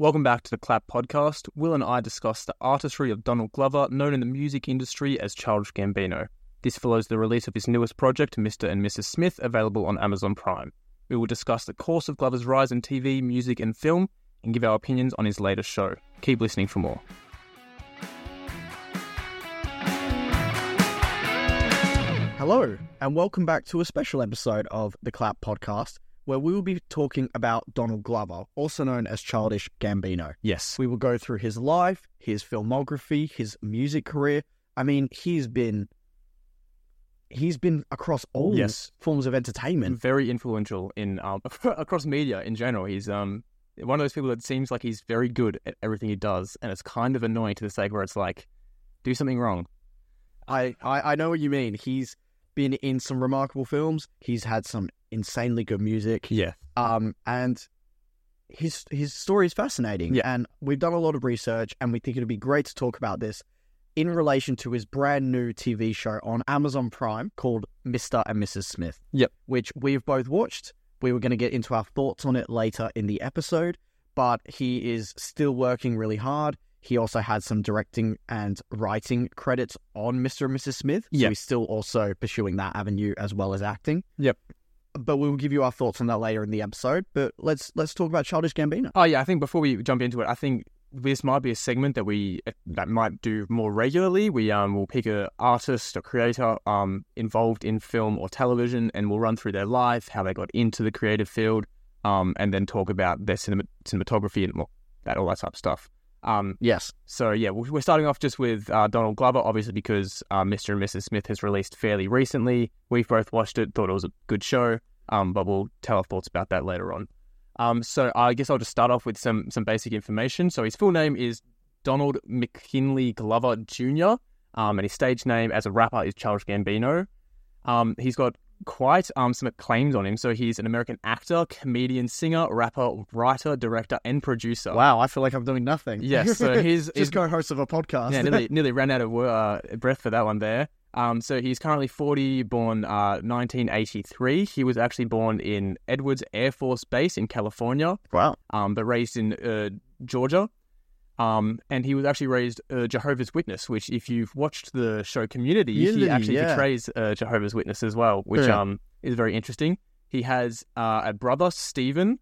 Welcome back to the Clap podcast. Will and I discuss the artistry of Donald Glover, known in the music industry as Childish Gambino. This follows the release of his newest project, Mr. and Mrs. Smith, available on Amazon Prime. We will discuss the course of Glover's rise in TV, music, and film, and give our opinions on his latest show. Keep listening for more. Hello, and welcome back to a special episode of the Clap Podcast, where we will be talking about Donald Glover, also known as Childish Gambino. Yes. We will go through his life, his filmography, his music career. I mean, he's been he's been across all Yes. forms of entertainment. Very influential in um, across media in general. He's um one of those people that seems like he's very good at everything he does, and it's kind of annoying to the stage where it's like, do something wrong. I, I I know what you mean. He's been in some remarkable films. He's had some insanely good music. Yeah. Um, and his his story is fascinating. Yeah. And we've done a lot of research, and we think it'd be great to talk about this in relation to his brand new TV show on Amazon Prime called Mr. and Mrs. Smith. Yep. Which we've both watched. We were going to get into our thoughts on it later in the episode, but he is still working really hard. He also had some directing and writing credits on Mr. and Mrs. Smith. So Yep. he's still also pursuing that avenue as well as acting. Yep. But we will give you our thoughts on that later in the episode. But let's let's talk about Childish Gambino. Oh yeah, I think before we jump into it, I think this might be a segment that we that might do more regularly. We um will pick a artist or creator um involved in film or television, and we'll run through their life, how they got into the creative field, um, and then talk about their cinema- cinematography and that all that type of stuff. Um, Yes. so yeah, we- we're starting off just with uh, Donald Glover, obviously because uh, Mr. and Mrs. Smith has released fairly recently. We've both watched it, thought it was a good show, um, but we'll tell our thoughts about that later on. Um, so I guess I'll just start off with some some basic information. So his full name is Donald McKinley Glover Jr. Um, and his stage name as a rapper is Childish Gambino. Um, he's got quite um, some claims on him. So he's an American actor, comedian, singer, rapper, writer, director, and producer. Wow, I feel like I'm doing nothing. Yes, so he's, just he's co-host of a podcast. yeah, nearly, nearly ran out of uh, breath for that one there. Um, so he's currently 40, born uh, 1983. He was actually born in Edwards Air Force Base in California, wow. um, but raised in uh, Georgia. Um, and he was actually raised a Jehovah's Witness, which, if you've watched the show Community, he actually yeah. portrays a Jehovah's Witness as well, which Yeah. um, is very interesting. He has uh, a brother, Stephen,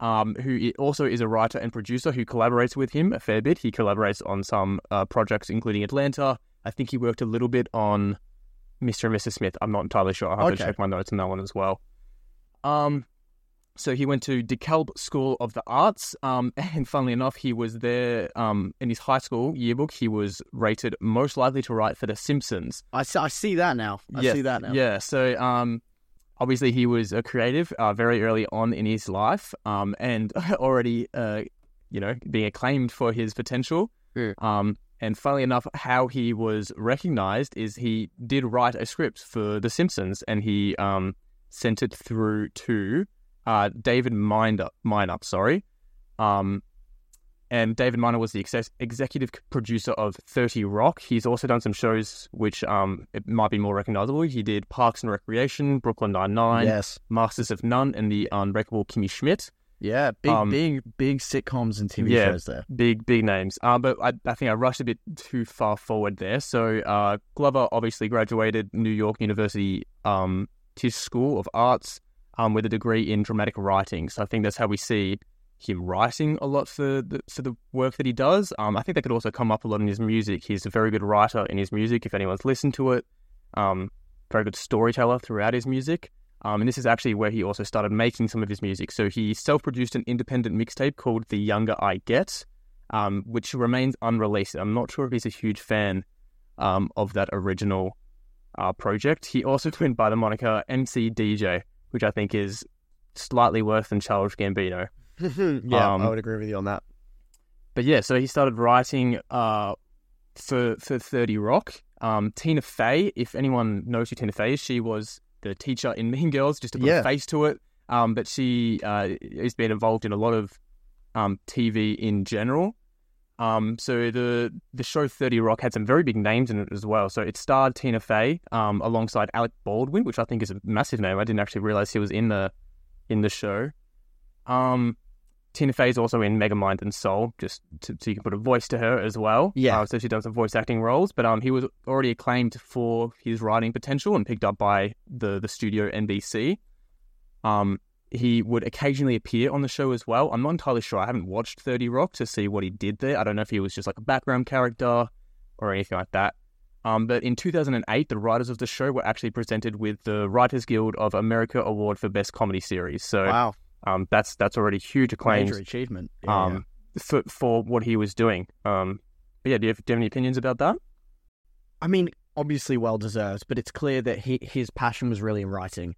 um, who also is a writer and producer who collaborates with him a fair bit. He collaborates on some uh, projects, including Atlanta. I think he worked a little bit on Mr. and Mrs. Smith. I'm not entirely sure. I'll have to check my notes on that one as well. Um, so he went to DeKalb School of the Arts, um, and funnily enough, he was there um, in his high school yearbook. He was rated most likely to write for The Simpsons. I see, I see that now. I Yes, see that now. Yeah. So um, obviously he was a creative uh, very early on in his life, um, and already uh, you know being acclaimed for his potential. Um, and funnily enough, how he was recognized is he did write a script for The Simpsons, and he um, sent it through to uh, David Minder, Mineup, sorry. Um, and David Miner was the exec- executive producer of 30 Rock. He's also done some shows which um, it might be more recognizable. He did Parks and Recreation, Brooklyn Nine-Nine, Yes. Masters of None, and the Unbreakable Kimmy Schmidt. Yeah. Big, Um, big, big sitcoms and TV yeah. shows there. Big, big names. Uh, but I, I think I rushed a bit too far forward there. So uh, Glover obviously graduated New York University um, Tisch School of Arts um, with a degree in dramatic writing. So I think that's how we see him writing a lot for the, for the work that he does. Um, I think that could also come up a lot in his music. He's a very good writer in his music, if anyone's listened to it. Um, very good storyteller throughout his music. Um, and this is actually where he also started making some of his music. So he self produced an independent mixtape called The Younger I Get, um, which remains unreleased. I'm not sure if he's a huge fan um, of that original uh, project. He also went by the moniker MC DJ, which I think is slightly worse than Childish Gambino. yeah, Um, I would agree with you on that. But yeah, so he started writing uh, for for Thirty Rock. Um, Tina Fey, if anyone knows who Tina Fey is, she was the teacher in Mean Girls, just to put Yeah. a face to it. Um, but she uh, has been involved in a lot of um, TV in general. Um, so the the show Thirty Rock had some very big names in it as well. So it starred Tina Fey um, alongside Alec Baldwin, which I think is a massive name. I didn't actually realize he was in the in the show. Um, Tina Fey is also in Megamind and Soul, just to, so you can put a voice to her as well. Yeah. Uh, so she's done some voice acting roles, but um, he was already acclaimed for his writing potential and picked up by the the studio NBC. Um, he would occasionally appear on the show as well. I'm not entirely sure. I haven't watched 30 Rock to see what he did there. I don't know if he was just like a background character or anything like that. Um, but in 2008, the writers of the show were actually presented with the Writers Guild of America Award for Best Comedy Series. So Wow, um, that's that's already huge acclaim major achievement. Yeah, um, for for what he was doing. Um, but yeah, do you, have, do you have any opinions about that? I mean, obviously well deserved, but it's clear that he, his passion was really in writing,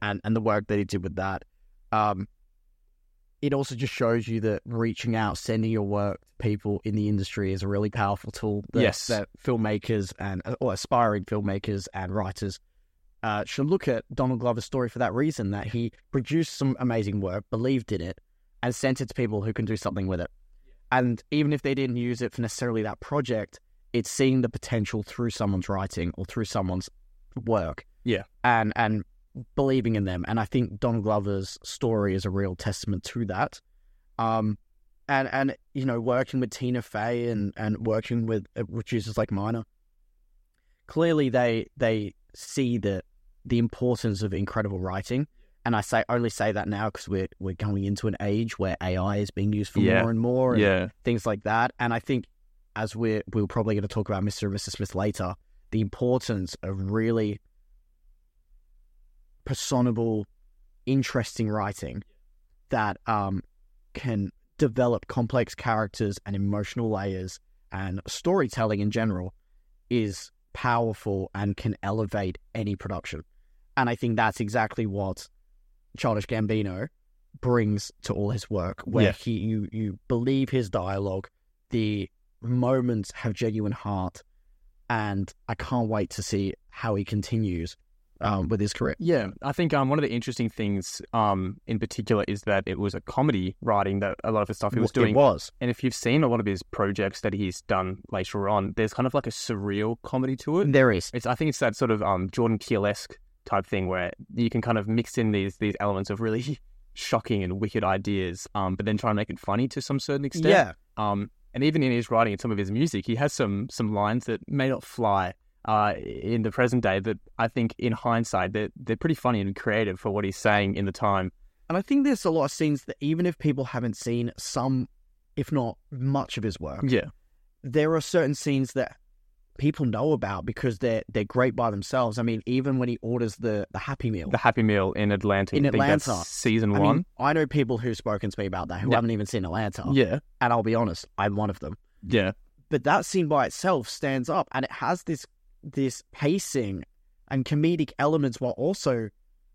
and and the work that he did with that. Um, it also just shows you that reaching out, sending your work to people in the industry is a really powerful tool. That, Yes. that filmmakers and or aspiring filmmakers and writers uh, should look at Donald Glover's story for that reason. That he produced some amazing work, believed in it, and sent it to people who can do something with it. And even if they didn't use it for necessarily that project, it's seeing the potential through someone's writing or through someone's work. Yeah. And and believing in them. And I think Don Glover's story is a real testament to that. Um and and you know, working with Tina Fey and and working with uh, producers like Miner, clearly they they see the the importance of incredible writing. And I say only say that now because we're we're going into an age where AI is being used for Yeah. more and more. And Yeah, things like that. And I think as we're we're probably going to talk about Mr. and Mrs. Smith later, the importance of really personable, interesting writing that um, can develop complex characters and emotional layers and storytelling in general is powerful and can elevate any production. And I think that's exactly what Childish Gambino brings to all his work, where Yeah. he you you believe his dialogue, the moments have genuine heart, and I can't wait to see how he continues um, with his career. yeah. I think um, one of the interesting things um, in particular is that it was a comedy writing that a lot of the stuff he was It doing. was And if you've seen a lot of his projects that he's done later on, there's kind of like a surreal comedy to it. there is It's I think it's that sort of um, Jordan Peele-esque type thing where you can kind of mix in these these elements of really shocking and wicked ideas, um, but then try and make it funny to some certain extent. yeah Um, and even in his writing and some of his music, he has some some lines that may not fly uh, in the present day, but I think in hindsight they're they're pretty funny and creative for what he's saying in the time. And I think there's a lot of scenes that even if people haven't seen some, if not much of his work, Yeah, there are certain scenes that people know about because they're they're great by themselves. I mean, even when he orders the the Happy Meal. the Happy Meal in Atlanta. In I think that's Atlanta. season I one. mean, I know people who've spoken to me about that who Yeah. haven't even seen Atlanta. yeah, And I'll be honest, I'm one of them. yeah, But that scene by itself stands up and it has this this pacing and comedic elements while also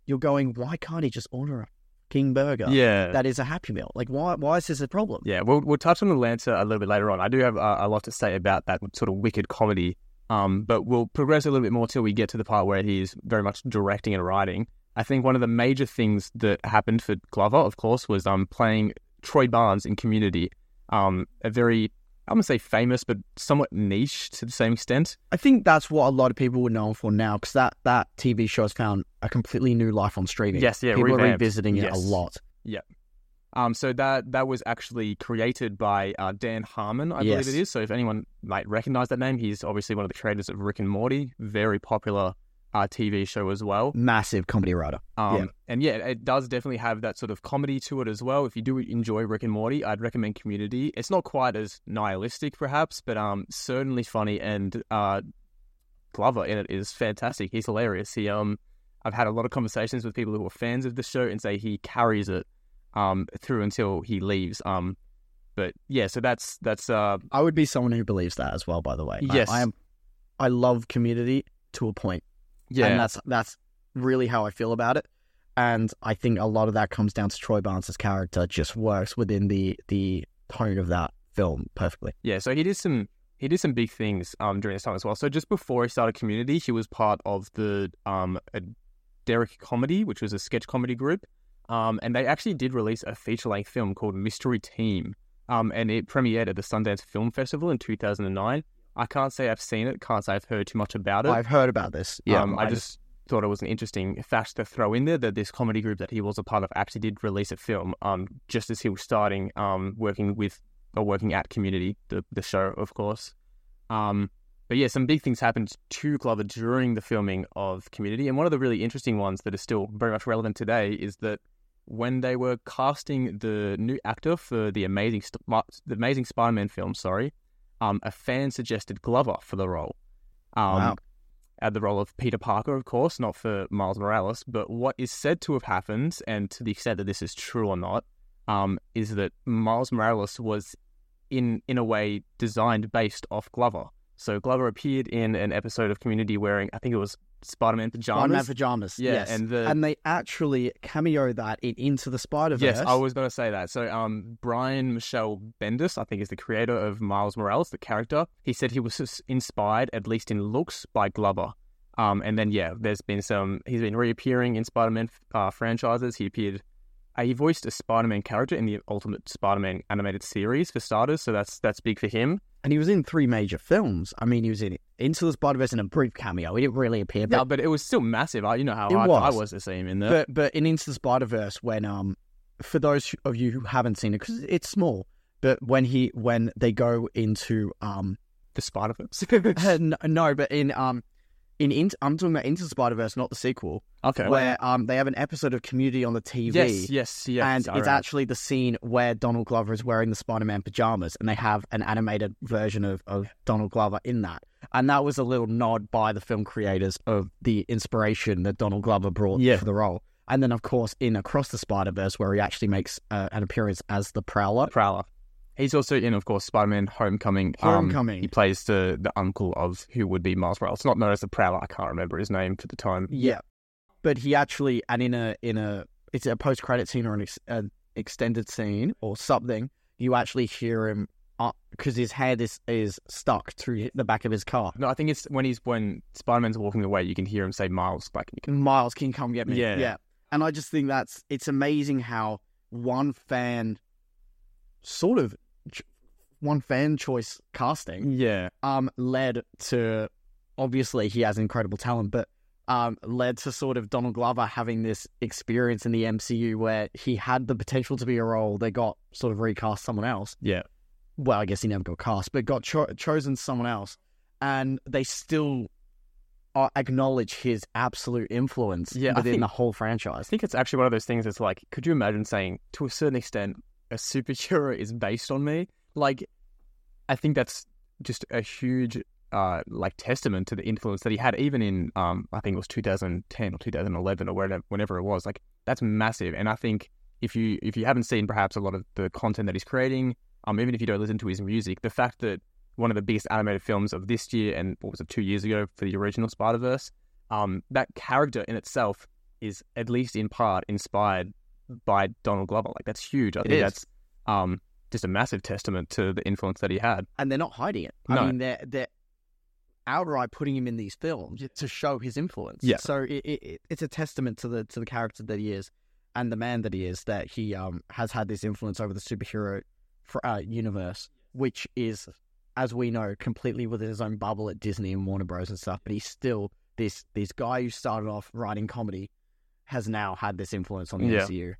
you're going, why can't he just order a King Burger? yeah. That is a Happy Meal. Like, why? Why is this a problem? Yeah, we'll we'll touch on Atlanta a little bit later on. I do have uh, a lot to say about that sort of wicked comedy, um, but we'll progress a little bit more till we get to the part where he's very much directing and writing. I think one of the major things that happened for Glover, of course, was um playing Troy Barnes in Community, um, a very I wouldn't say famous, but somewhat niche to the same extent. I think that's what a lot of people would know him for now because that, that TV show has found a completely new life on streaming. Yes, yeah, People are revisiting it Yes. a lot. Yeah. Um, so that that was actually created by uh, Dan Harmon, I Yes. believe it is. So if anyone might recognize that name, he's obviously one of the creators of Rick and Morty, very popular uh, TV show as well. Massive comedy writer. Um, Yeah. And yeah, it does definitely have that sort of comedy to it as well. If you do enjoy Rick and Morty, I'd recommend Community. It's not quite as nihilistic, perhaps, but um, certainly funny. And uh, Glover in it is fantastic. He's hilarious. He um, I've had a lot of conversations with people who are fans of the show and say he carries it um through until he leaves. Um, but yeah, so that's that's uh I would be someone who believes that as well. By the way, I- Yes. I, am. I love Community to a point. Yeah and that's that's really how I feel about it. And I think a lot of that comes down to Troy Barnes' character just works within the the tone of that film perfectly. Yeah, so he did some he did some big things um during this time as well. So just before he started Community, he was part of the um a Derrick Comedy, which was a sketch comedy group. Um, and they actually did release a feature length film called Mystery Team. Um, and it premiered at the Sundance Film Festival in 2009. I can't say I've seen it, can't say I've heard too much about it. I've heard about this. Yeah, um, I just thought it was an interesting fact to throw in there that this comedy group that he was a part of actually did release a film um, just as he was starting um, working with or working at Community, the, the show, of course. Um, but yeah, some big things happened to Glover during the filming of Community. And one of the really interesting ones that is still very much relevant today is that when they were casting the new actor for the amazing, the amazing Spider-Man film, sorry, um, a fan suggested Glover for the role. Um, wow at the role of Peter Parker, of course, not for Miles Morales. But what is said to have happened, and to the extent that this is true or not, um, is that Miles Morales was in in a way designed based off Glover. So Glover appeared in an episode of Community wearing, I think it was Spider-Man pajamas. Spider-Man pajamas. Yeah, yes. and the... and they actually cameo that in Into the Spider-Verse. Yes, I was going to say that. So, um, Brian Michael Bendis, I think, is the creator of Miles Morales, the character. He said he was inspired, at least in looks, by Glover. Um, and then yeah, there's been some. He's been reappearing in Spider-Man uh, franchises. He appeared. He voiced a Spider-Man character in the Ultimate Spider-Man animated series for starters, so that's that's big for him. And he was in three major films. I mean, he was in Into the Spider-Verse in a brief cameo. He didn't really appear, but, but it was still massive. I, you know how hard was. I was to see him in there. But but in Into the Spider-Verse, when um, for those of you who haven't seen it, because it's small, but when he when they go into um the Spider-Verse, uh, no, no, but in um in, I'm talking about Into Spider Verse, not the sequel. Okay. Where um they have an episode of Community on the TV. Yes, yes, yes. And it's right. actually the scene where Donald Glover is wearing the Spider Man pajamas, and they have an animated version of, of Donald Glover in that. And that was a little nod by the film creators of the inspiration that Donald Glover brought yeah. for the role. And then, of course, in Across the Spider Verse, where he actually makes uh, an appearance as the Prowler. Prowler. He's also in, of course, Spider-Man: Homecoming. Homecoming. Um, he plays the the uncle of who would be Miles Morales. Not known as the Prowler. I can't remember his name for the time. Yeah, but he actually, and in a in a it's a post credit scene or an, ex, an extended scene or something. You actually hear him because his head is is stuck through the back of his car. No, I think it's when he's when Spider Man's walking away. You can hear him say, "Miles, like can... Miles, can you come get me?" Yeah, yeah. And I just think that's it's amazing how one fan sort of one fan choice casting, yeah, um, led to obviously he has incredible talent, but um, led to sort of Donald Glover having this experience in the MCU where he had the potential to be a role. They got sort of recast someone else. Yeah. Well, I guess he never got cast, but got cho- chosen someone else, and they still uh, acknowledge his absolute influence yeah, within think, the whole franchise. I think it's actually one of those things. It's like, could you imagine saying, to a certain extent, a superhero is based on me? Like I think that's just a huge uh, like testament to the influence that he had, even in um, I think it was 2010 or 2011 or wherever, whenever it was. Like that's massive, and I think if you if you haven't seen perhaps a lot of the content that he's creating, um, even if you don't listen to his music, the fact that one of the biggest animated films of this year and what was it two years ago for the original Spider Verse, um, that character in itself is at least in part inspired by Donald Glover. Like that's huge. I it think is. that's um, just a massive testament to the influence that he had. And they're not hiding it. I mean, they're they're outright putting him in these films to show his influence. Yeah. So it, it, it's a testament to the to the character that he is and the man that he is that he um has had this influence over the superhero for, uh, universe, which is, as we know, completely within his own bubble at Disney and Warner Bros. and stuff. But he's still this this guy who started off writing comedy has now had this influence on the yeah. MCU.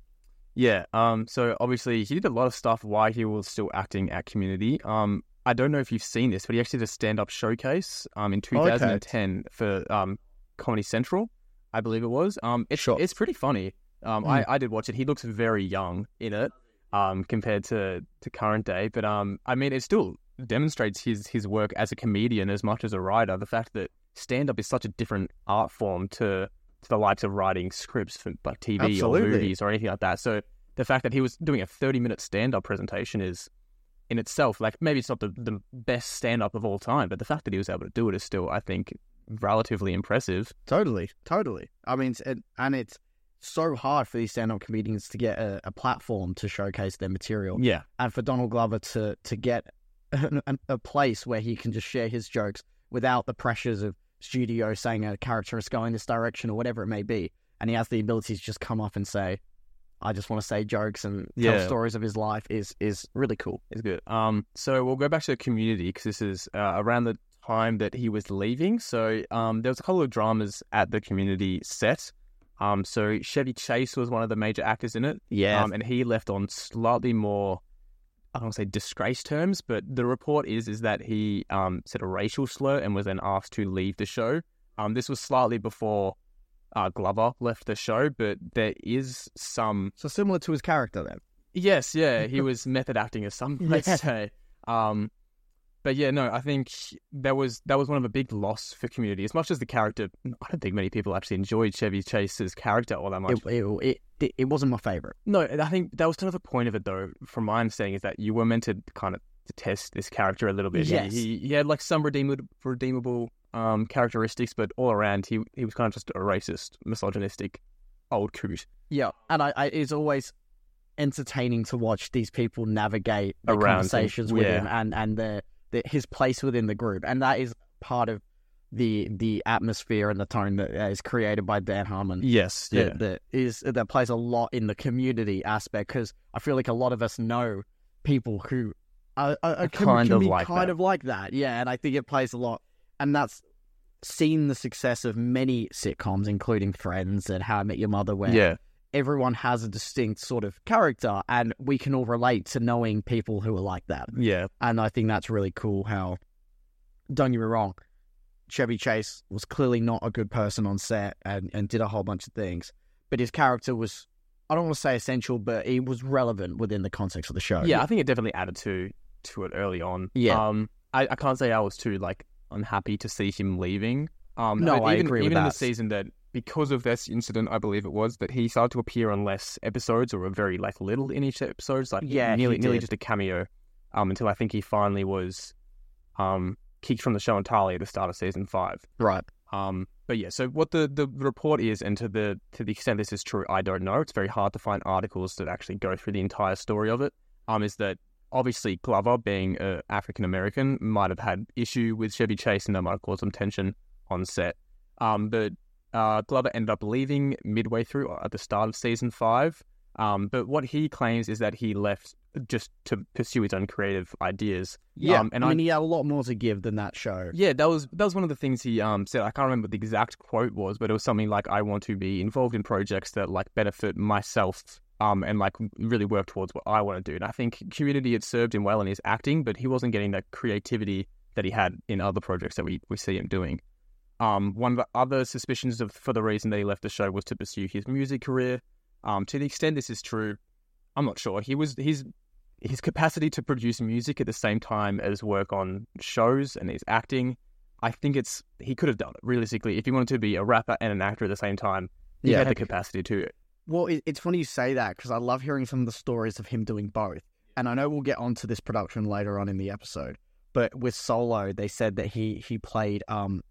Yeah. Um. So obviously he did a lot of stuff while he was still acting at Community. Um. I don't know if you've seen this, but he actually did a stand-up showcase. Um. In 2010 okay. for um Comedy Central, I believe it was. Um. It's sure. it's pretty funny. Um. Mm. I I did watch it. He looks very young in it. Um. Compared to to current day, but um. I mean, it still demonstrates his his work as a comedian as much as a writer. The fact that stand-up is such a different art form to to the likes of writing scripts for like TV Absolutely. or movies or anything like that. So the fact that he was doing a 30 minute stand up presentation is in itself like maybe it's not the, the best stand up of all time, but the fact that he was able to do it is still, I think, relatively impressive. Totally, totally. I mean, it, and it's so hard for these stand up comedians to get a, a, platform to showcase their material. Yeah, and for Donald Glover to to get a, a place where he can just share his jokes without the pressures of studio saying a character is going this direction or whatever it may be. And he has the ability to just come up and say, I just want to say jokes and tell stories of his life is is really cool. It's good. Um, so we'll go back to the community because this is uh, around the time that he was leaving. So um, there was a couple of dramas at the community set. Um, so Chevy Chase was one of the major actors in it. Yeah. Um, and he left on slightly more, I don't want to say disgrace terms, but the report is is that he um, said a racial slur and was then asked to leave the show. Um, this was slightly before uh, Glover left the show, but there is some. so similar to his character then. Yes, yeah, he was method acting as some might Yeah. say. Um, but yeah, no, I think that was that was one of a big loss for community. As much as the character, I don't think many people actually enjoyed Chevy Chase's character all that much. It, it, it, it wasn't my favorite. No, I think that was kind of the point of it, though. From my understanding, is that you were meant to kind of test this character a little bit. Yes. He, he had like some redeemable, redeemable um, characteristics, but all around, he he was kind of just a racist, misogynistic, old coot. Yeah, and I, I it's always entertaining to watch these people navigate the Around conversations with yeah. him and and the, the his place within the group, and that is part of the the atmosphere and the tone that uh, is created by Dan Harmon. Yes, that, that is that plays a lot in the community aspect because I feel like a lot of us know people who are, are, are can- Kind can of like kind that. of like that, yeah. And I think it plays a lot, and that's seen the success of many sitcoms, including Friends and How I Met Your Mother, where yeah, everyone has a distinct sort of character, and we can all relate to knowing people who are like that. yeah. And I think that's really cool. How don't get me wrong, Chevy Chase was clearly not a good person on set and, and did a whole bunch of things, but his character was I don't want to say essential, but he was relevant within the context of the show. Yeah, I think it definitely added to to it early on. Yeah. Um, I, I can't say I was too like unhappy to see him leaving. Um, No, but I even, agree with even in the season that because of this incident, I believe it was that he started to appear on less episodes or a very like little in each episode, like Yeah, nearly nearly just a cameo. Um, until I think he finally was, um, kicked from the show entirely at the start of season five. right. Um, but yeah, so what the, the report is, and to the to the extent this is true, I don't know. It's very hard to find articles that actually go through the entire story of it. Um, is that obviously Glover, being a African American, might have had issue with Chevy Chase, and that might have caused some tension on set. Um, but uh, Glover ended up leaving midway through uh, at the start of season five. Um, but what he claims is that he left just to pursue his own creative ideas. Yeah, Um, and I I- he had a lot more to give than that show. Yeah, that was that was one of the things he um said. I can't remember what the exact quote was, but it was something like, "I want to be involved in projects that like benefit myself, um, and like really work towards what I want to do." And I think Community had served him well in his acting, but he wasn't getting that creativity that he had in other projects that we we see him doing. Um, one of the other suspicions of for the reason that he left the show was to pursue his music career. Um, to the extent this is true, I'm not sure. He was his his capacity to produce music at the same time as work on shows and his acting. I think it's he could have done it realistically if he wanted to be a rapper and an actor at the same time. He Yeah. had the capacity to. Well, it's funny you say that because I love hearing some of the stories of him doing both. And I know we'll get onto this production later on in the episode. But with Solo, they said that he he played um,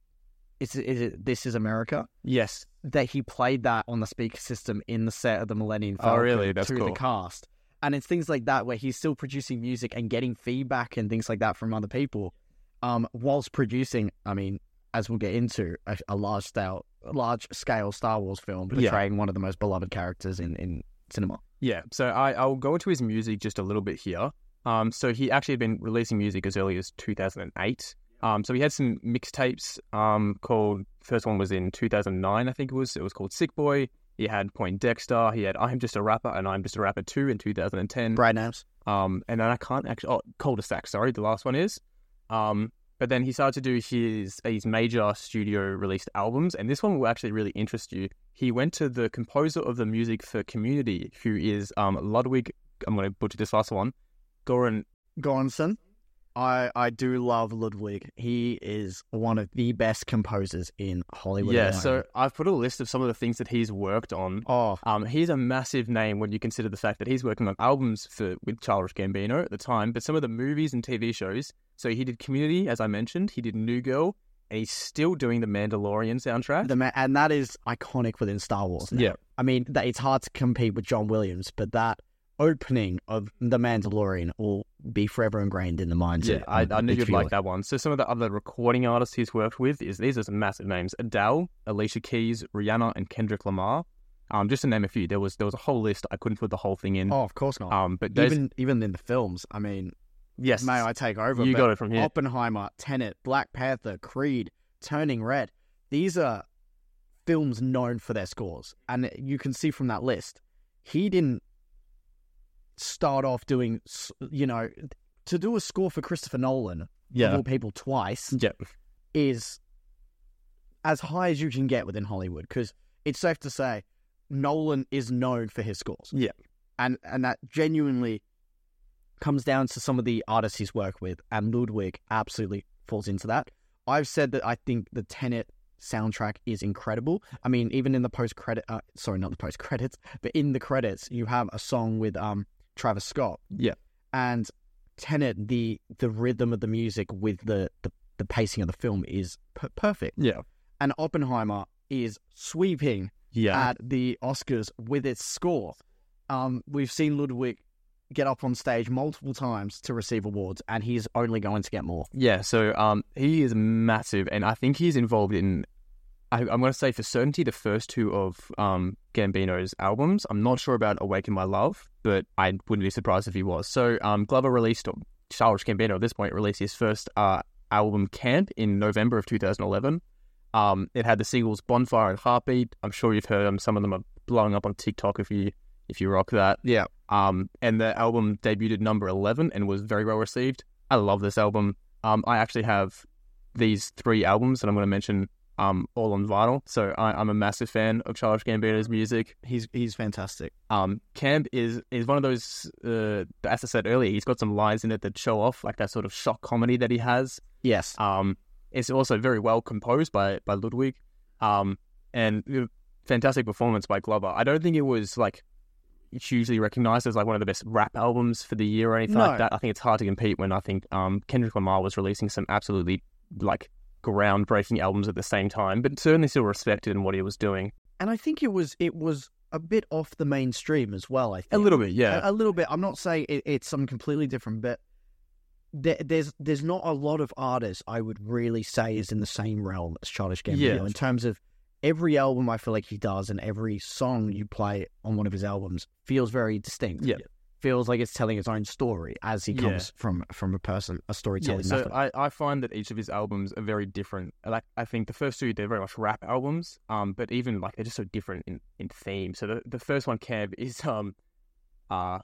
is it, is it This Is America? Yes, That he played that on the speaker system in the set of the Millennium Oh, really? That's to the cast. And it's things like that where he's still producing music and getting feedback and things like that from other people, um, whilst producing. I mean, as we'll get into a, a large scale, large scale Star Wars film Yeah. portraying one of the most beloved characters in in cinema. yeah. So I I'll go into his music just a little bit here. Um, so he actually had been releasing music as early as 2008. Um, so he had some mixtapes. Um, called first one was in 2009, I think it was. It was called Sick Boy. He had Poindexter. He had I'm Just a Rapper and I'm Just a Rapper 2 in 2010. Brad names. Um, and then I can't actually. Oh, cul-de-sac. Sorry, the last one is. Um, but then he started to do his his major studio released albums, and this one will actually really interest you. He went to the composer of the music for Community, who is um Ludwig. I'm going to butcher this last one. Goran. Göransson. I I do love Ludwig. He is one of the best composers in Hollywood. Yeah. So. I've put a list of some of the things that he's worked on. oh, Um, he's a massive name when you consider the fact that he's working on albums for with Childish Gambino at the time, but some of the movies and TV shows. So he did Community, as I mentioned. He did New Girl, and he's still doing the Mandalorian soundtrack. the ma- and that is iconic within Star Wars. now. Yeah. I mean that it's hard to compete with John Williams, but that opening of the Mandalorian will be forever ingrained in the minds. Yeah, of, I, I knew you'd like that one. So some of the other recording artists he's worked with is these are some massive names: Adele, Alicia Keys, Rihanna, and Kendrick Lamar. Um, just to name a few. There was there was a whole list. I couldn't put the whole thing in. Oh, of course not. Um, but even even in the films, I mean, Yes, may I take over? you got it from here. Oppenheimer, Tenet, Black Panther, Creed, Turning Red. These are films known for their scores. And you can see from that list, he didn't start off doing, you know, to do a score for Christopher Nolan, of yeah, all people, twice, yeah, is as high as you can get within Hollywood. Because it's safe to say, Nolan is known for his scores. Yeah. And, and that genuinely comes down to some of the artists he's worked with, and Ludwig absolutely falls into that. I've said that I think the Tenet soundtrack is incredible. I mean, even in the post credit, uh, sorry, not the post credits, but in the credits, you have a song with um Travis Scott, yeah, and Tenet, the the rhythm of the music with the the, the pacing of the film is per- perfect. yeah, And Oppenheimer is sweeping yeah. at the Oscars with its score. Um, we've seen Ludwig get up on stage multiple times to receive awards, and he's only going to get more. Yeah, so um, he is massive, and I think he's involved in. I, I'm going to say for certainty the first two of um, Gambino's albums. I'm not sure about "Awaken My Love," but I wouldn't be surprised if he was. So um, Glover released, or Childish Gambino at this point released his first uh, album, Camp, in November of 2011. Um, it had the singles "Bonfire" and "Heartbeat." I'm sure you've heard them. Some of them are blowing up on TikTok if you if you rock that. Yeah. Um, and the album debuted at number 11 and was very well received. I love this album. Um, I actually have these three albums that I'm going to mention um, all on vinyl. So I, I'm a massive fan of Childish Gambino's music. He's he's fantastic. Um, Camp is is one of those, uh, as I said earlier, he's got some lines in it that show off like that sort of shock comedy that he has. Yes. Um, it's also very well composed by by Ludwig, um, and fantastic performance by Glover. I don't think it was like hugely recognized as like one of the best rap albums for the year or anything No. like that. I think it's hard to compete when I think um, Kendrick Lamar was releasing some absolutely like groundbreaking albums at the same time, but certainly still respected in what he was doing. And I think it was it was a bit off the mainstream as well. I think A little bit, yeah. a, a little bit. I'm not saying it, it's something completely different, but there, there's there's not a lot of artists I would really say is in the same realm as Childish Gambino Yeah. in terms of every album I feel like he does and every song you play on one of his albums feels very distinct. Yeah. Feels like it's telling its own story as he Yeah. comes from from a person, a storytelling Yeah, so. I, I find that each of his albums are very different. Like I think the first two they're very much rap albums, um, but even like they're just so different in, in theme. So the, the first one, Camp, is um, uh,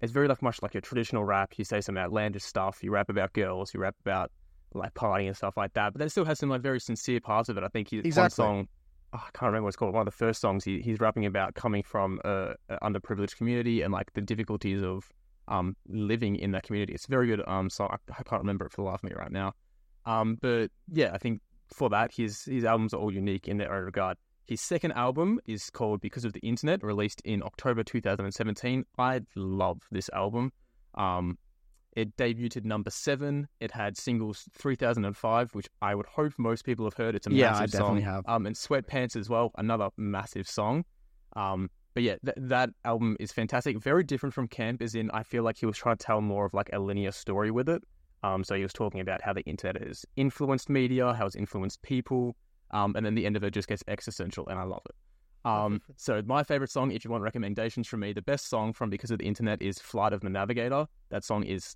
it's very like much like your traditional rap. You say some outlandish stuff. You rap about girls. You rap about like partying and stuff like that. But then it still has some like very sincere parts of it. I think he, one song. Oh, I can't remember what it's called. One of the first songs he, he's rapping about coming from a, a underprivileged community and like the difficulties of um living in that community. It's a very good um song. I, I can't remember it for the life of me right now. Um, but yeah, I think for that his his albums are all unique in their own regard. His second album is called Because of the Internet, released in October 2017. I love this album. Um, it debuted at number seven. It had singles 3005, which I would hope most people have heard. It's a Yeah, I massive definitely song. have. Um, and Sweatpants as well, another massive song. Um, but yeah, th- that album is fantastic. Very different from Camp, as in I feel like he was trying to tell more of like a linear story with it. Um, so he was talking about how the internet has influenced media, how it's influenced people, um, and then the end of it just gets existential, and I love it. Um, so my favorite song, if you want recommendations from me, the best song from Because of the Internet is "Flight of the Navigator." That song is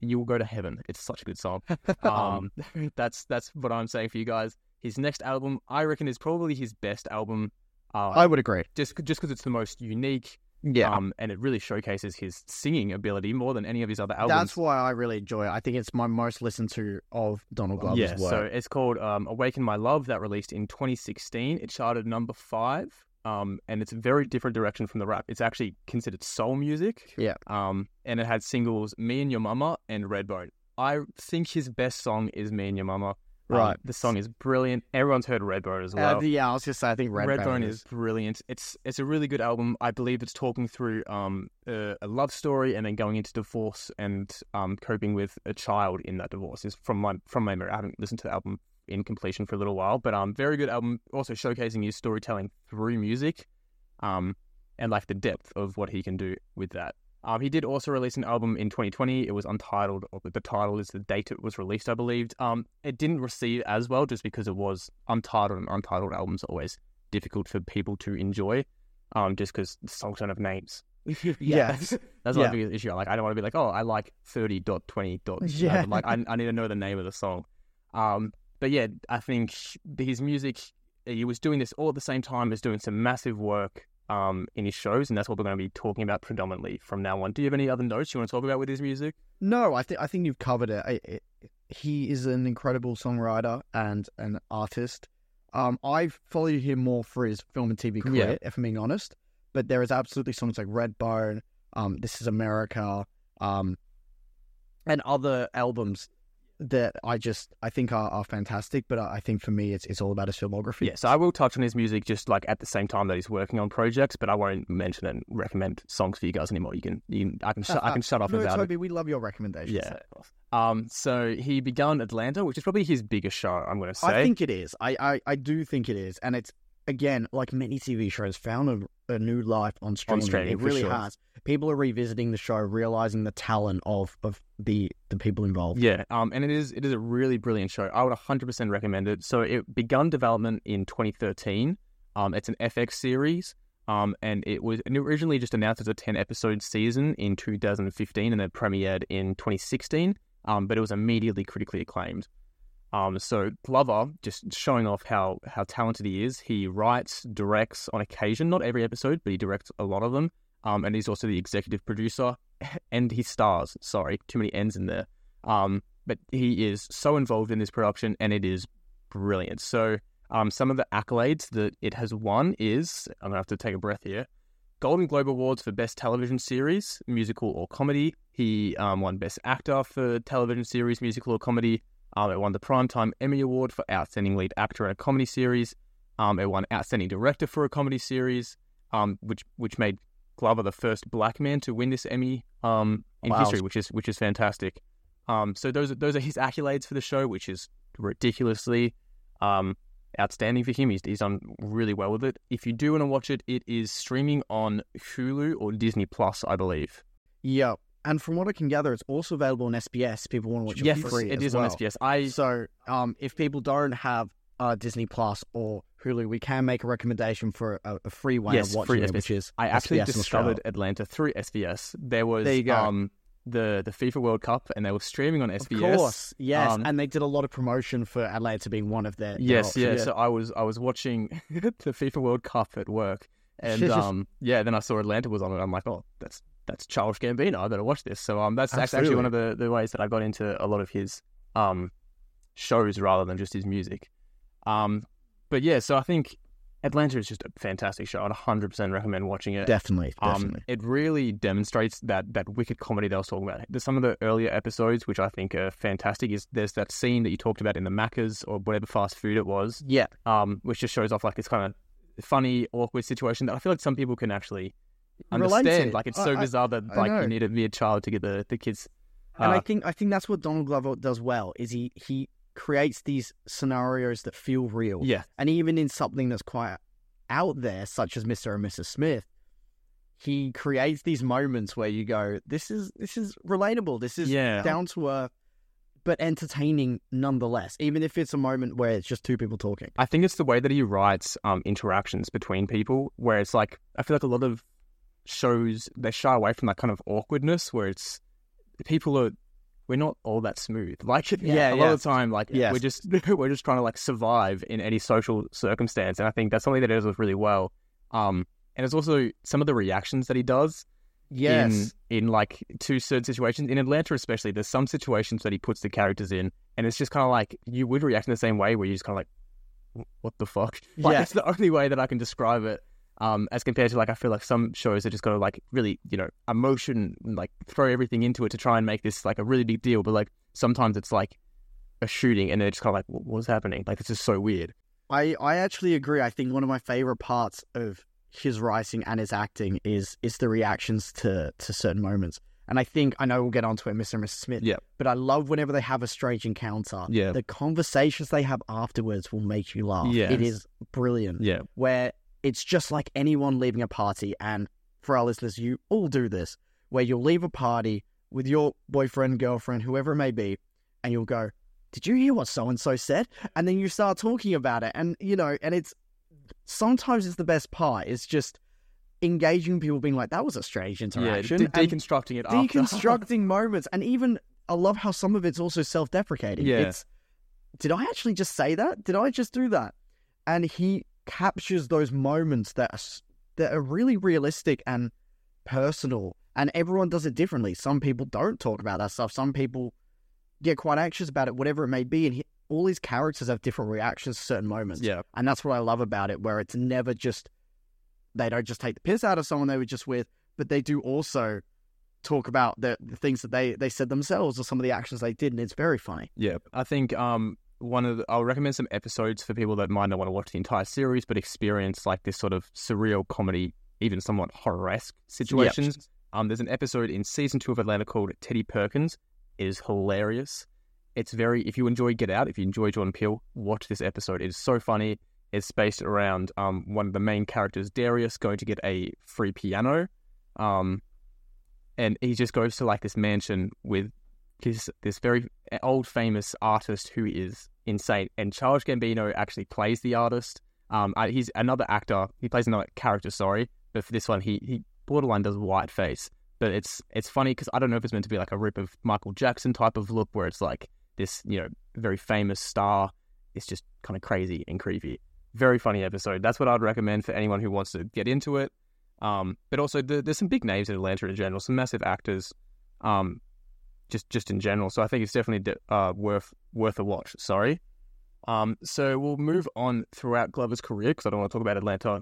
"You Will Go to Heaven." It's such a good song. Um, that's that's what I'm saying for you guys. His next album, I reckon, is probably his best album. Uh, I would agree. just just because it's the most unique, Yeah. um, and it really showcases his singing ability more than any of his other albums. That's why I really enjoy it. I think it's my most listened to of Donald Glover's yeah, work. so it's called um, "Awaken My Love." That released in 2016. It charted number five, um, and it's a very different direction from the rap. It's actually considered soul music. Yeah. Um, and it had singles "Me and Your Mama" and "Redbone." I think his best song is "Me and Your Mama." Um, Right. the song is brilliant. Everyone's heard "Redbone" as well. Uh, yeah, I was just saying, I think Redbone, Redbone is brilliant. It's it's a really good album. I believe it's talking through um a, a love story and then going into divorce and um coping with a child in that divorce. Is from my from my memory. I haven't listened to the album in completion for a little while, but um very good album. Also showcasing his storytelling through music, um and like the depth of what he can do with that. Um, he did also release an album in 2020. It was untitled, or the title is the date it was released, I believe. Um, it didn't receive as well just because it was untitled, and untitled albums are always difficult for people to enjoy, um, just because the songs don't have names. Yeah. that's, that's my Yeah. biggest issue. Like, I don't want to be like, oh, I like thirty dot twenty dot. Yeah. like I, I need to know the name of the song. Um, but yeah, I think his music. He was doing this all at the same time as doing some massive work um in his shows, and that's what we're going to be talking about predominantly from now on. Do you have any other notes you want to talk about with his music? No, I think I think you've covered it. I, it. He is an incredible songwriter and an artist. Um, I follow him more for his film and TV career, Yeah. if I'm being honest. But there is absolutely songs like Redbone, um, This Is America, um, and other albums that I just I think are, are fantastic. But I think for me, it's it's all about his filmography. Yeah, so I will touch on his music just like at the same time that he's working on projects, but I won't mention and recommend songs for you guys anymore. You can, you can I can, sh- I can shut off no, about it. Toby, we love your recommendations. Yeah. Um. So he begun Atlanta, which is probably his biggest show. I'm going to say. I think it is. I, I, I do think it is, and it's again like many TV shows found a, a new life on streaming. streaming, it really sure. has. People are revisiting the show, realizing the talent of of the the people involved. Yeah, um, and it is it is a really brilliant show. I would 100% recommend it. So it begun development in 2013. Um, it's an FX series. Um, and it was originally just announced as a 10 episode season in 2015, and then premiered in 2016. Um, but it was immediately critically acclaimed. Um, so Glover just showing off how how talented he is. He writes, directs on occasion, not every episode, but he directs a lot of them. Um, and he's also the executive producer and he stars. Sorry, too many N's in there. Um, but he is so involved in this production, and it is brilliant. So, um, some of the accolades that it has won is I'm gonna have to take a breath here. Golden Globe Awards for Best Television Series, Musical or Comedy. He um, won Best Actor for Television Series, Musical or Comedy. Um, it won the Primetime Emmy Award for Outstanding Lead Actor in a Comedy Series. Um, it won Outstanding Director for a Comedy Series, um, which which made Glover the first black man to win this Emmy um, in Wow. history, which is which is fantastic. Um, so those are those are his accolades for the show, which is ridiculously um, outstanding for him. He's, he's done really well with it. If you do want to watch it, it is streaming on Hulu or Disney Plus, I believe. Yeah, and from what I can gather, it's also available on SBS. People want to watch it yes, for free. it is well. on SBS. I So, um, if people don't have uh, Disney Plus or Hulu, we can make a recommendation for a, a free way Yes, of watching free it, SBS. which is I actually SBS discovered Atlanta through SBS. There was There you go. um the the FIFA World Cup, and they were streaming on Of SBS. course, yes, Um, and they did a lot of promotion for Atlanta being one of their. their Yes, options. yeah. So I was I was watching the FIFA World Cup at work, and um, yeah, then I saw Atlanta was on it. I'm like, oh, that's that's Childish Gambino. I better watch this. So um, that's, that's actually one of the, the ways that I got into a lot of his um shows rather than just his music. Um, but yeah, so I think Atlanta is just a fantastic show. I'd 100 percent recommend watching it. definitely, Um, definitely. it really demonstrates that that wicked comedy that I was talking about. There's some of the earlier episodes which I think are fantastic. Is there's that scene that you talked about in the Macca's or whatever fast food it was, yeah, um, which just shows off like this kind of funny, awkward situation that I feel like some people can actually understand. Like it's so I- bizarre that I like know. you need to be a child to get the the kids. and uh, I think I think that's what Donald Glover does well. Is he he creates these scenarios that feel real, yeah, and even in something that's quite out there, such as Mister and Mrs. Smith, he creates these moments where you go, "This is this is relatable. This is Yeah. down to earth." But entertaining nonetheless, even if it's a moment where it's just two people talking. I think it's the way that he writes um, interactions between people, where it's like I feel like a lot of shows they shy away from that kind of awkwardness, where it's people are we're not all that smooth. Like Yeah, a lot yeah. of the time, like Yes. we're just we're just trying to like survive in any social circumstance, and I think that's something that he does really well. Um, and it's also some of the reactions that he does in in like two certain situations in Atlanta, especially. There's some situations that he puts the characters in, and it's just kind of like you would react in the same way, where you just kind of like, what the fuck? Like Yeah. it's the only way that I can describe it. Um, as compared to like I feel like some shows are just got to like really you know emotion and, like throw everything into it to try and make this like a really big deal, but like sometimes it's like a shooting and they're just kind of like "Wh- what's happening? Like it's just so weird. I, I actually agree. I think one of my favorite parts of his writing and his acting is is the reactions to to certain moments. And I think I know we'll get onto it, Mr. and Mrs. Smith. Yeah. But I love whenever they have a strange encounter. Yeah. The conversations they have afterwards will make you laugh. Yes. It is brilliant. Yeah, Where it's just like anyone leaving a party, and for our listeners, you all do this, where you'll leave a party with your boyfriend, girlfriend, whoever it may be, and you'll go, Did you hear what so and so said? And then you start talking about it. And, you know, and it's sometimes it's the best part. It's just, engaging people, being like, "That was a strange Yeah, interaction," de- deconstructing it deconstructing moments, and even I love how some of it's also self-deprecating. Yeah. It's, did I actually just say that? Did I just do that? And he captures those moments that are, that are really realistic and personal, and everyone does it differently. Some people don't talk about that stuff. Some people get quite anxious about it, whatever it may be, and he, all these characters have different reactions to certain moments. yeah, And that's what I love about it, where it's never just they don't just take the piss out of someone they were just with, but they do also talk about the, the things that they they said themselves or some of the actions they did, and it's very funny. yeah. I think um one of the, I'll recommend some episodes for people that might not want to watch the entire series, but experience like this sort of surreal comedy, even somewhat horror-esque situations. Um, there's an episode in season two of Atlanta called Teddy Perkins. It is hilarious. It's very if you enjoy Get Out, if you enjoy Jordan Peele, watch this episode. It is so funny. It's based around um one of the main characters, Darius, going to get a free piano. Um and he just goes to like this mansion with his this very old famous artist who is insane. And Childish Gambino actually plays the artist. Um, he's another actor. He plays another character. Sorry, but for this one, he he borderline does white face. But it's it's funny because I don't know if it's meant to be like a rip of Michael Jackson type of look, where it's like this you know very famous star. It's just kind of crazy and creepy. Very funny episode. That's what I'd recommend for anyone who wants to get into it. Um, but also the, there's some big names in Atlanta in general, some massive actors. Um, just just in general. So I think it's definitely uh, worth worth a watch. Sorry. Um, so we'll move on throughout Glover's career because I don't want to talk about Atlanta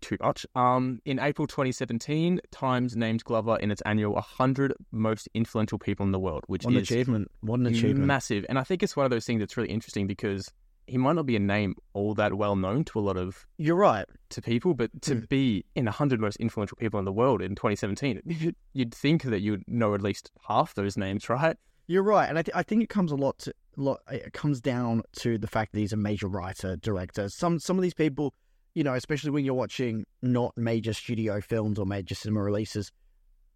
too much. Um, in April 2017, Times named Glover in its annual 100 most influential people in the world, which What an is achievement! What an achievement! massive. And I think it's one of those things that's really interesting because he might not be a name all that well known to a lot of You're right. to people, but to Mm. be in the 100 most influential people in the world in 2017, you'd, think that you'd know at least half those names, right? You're right, and I, th- I think it comes a lot to lot. It comes down to the fact that he's a major writer, director. Some some of these people, you know, especially when you're watching not major studio films or major cinema releases,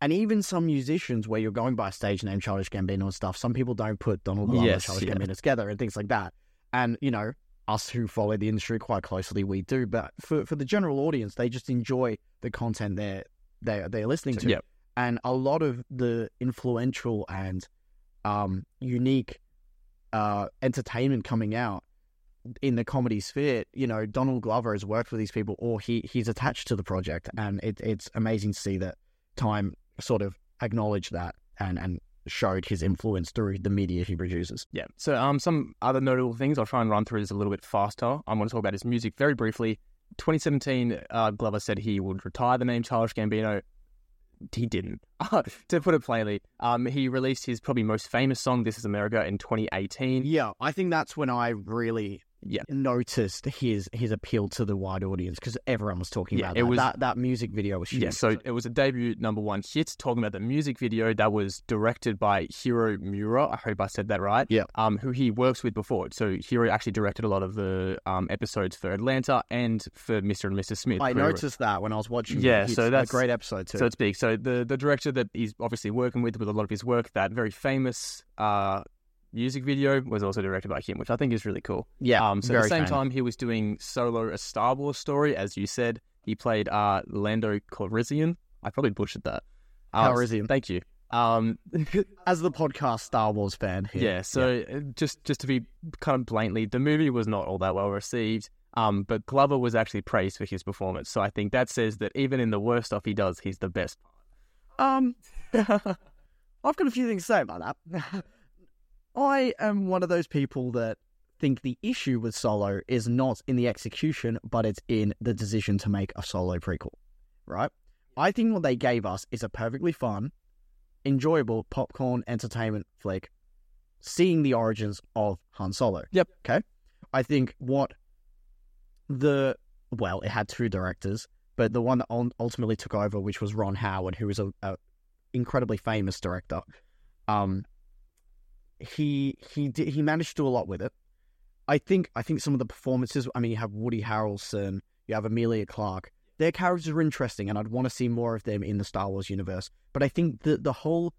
and even some musicians where you're going by a stage name, Childish Gambino and stuff. Some people don't put Donald Glover, Yes, Childish yeah. Gambino together, and things like that. And you know, us who follow the industry quite closely, we do. But for for the general audience, they just enjoy the content they're they they're listening to Yep. and a lot of the influential and um, unique uh, entertainment coming out in the comedy sphere. You know, Donald Glover has worked with these people, or he he's attached to the project, and it, it's amazing to see that Time sort of acknowledge that and and showed his influence through the media he produces. Yeah. So, um, some other notable things I'll try and run through this a little bit faster. I'm going to talk about his music very briefly. 2017, uh, Glover said he would retire the name Childish Gambino. He didn't. to put it plainly, um, he released his probably most famous song, "This Is America," in 2018. Yeah, I think that's when I really Yeah. noticed his his appeal to the wide audience because everyone was talking Yeah, about it that. was- that. That music video was huge. Yeah, so it was a debut number one hit. Talking about the music video that was directed by Hiro Murai. I hope I said that right. Yeah. Um, who he works with before. So Hiro actually directed a lot of the um episodes for Atlanta and for Mr. and Mrs. Smith. I noticed that when I was watching. Yeah, so that's- a great episode too. So it's big. So the the director that he's obviously working with with a lot of his work, that very famous uh music video was also directed by him, which I think is really cool. yeah, Um, so at the same famous. time, he was doing solo a Star Wars story, as you said. He played uh, Lando Calrissian. I probably butchered that. Uh, Calrissian. Thank you. Um, as the podcast Star Wars fan. Here. yeah. So uh, just just to be kind of blatantly, the movie was not all that well received. Um, but Glover was actually praised for his performance. So I think that says that even in the worst stuff he does, he's the best. Um, I've got a few things to say about that. I am one of those people that think the issue with Solo is not in the execution, but it's in the decision to make a Solo prequel, right? I think what they gave us is a perfectly fun, enjoyable popcorn entertainment flick, seeing the origins of Han Solo. Yep. Okay. I think what the well, it had two directors, but the one that ultimately took over, which was Ron Howard, who was a, a incredibly famous director, um, he he did, he managed to do a lot with it. I think I think some of the performances. I mean, you have Woody Harrelson, you have Emilia Clarke. Their characters are interesting, and I'd want to see more of them in the Star Wars universe. But I think the the whole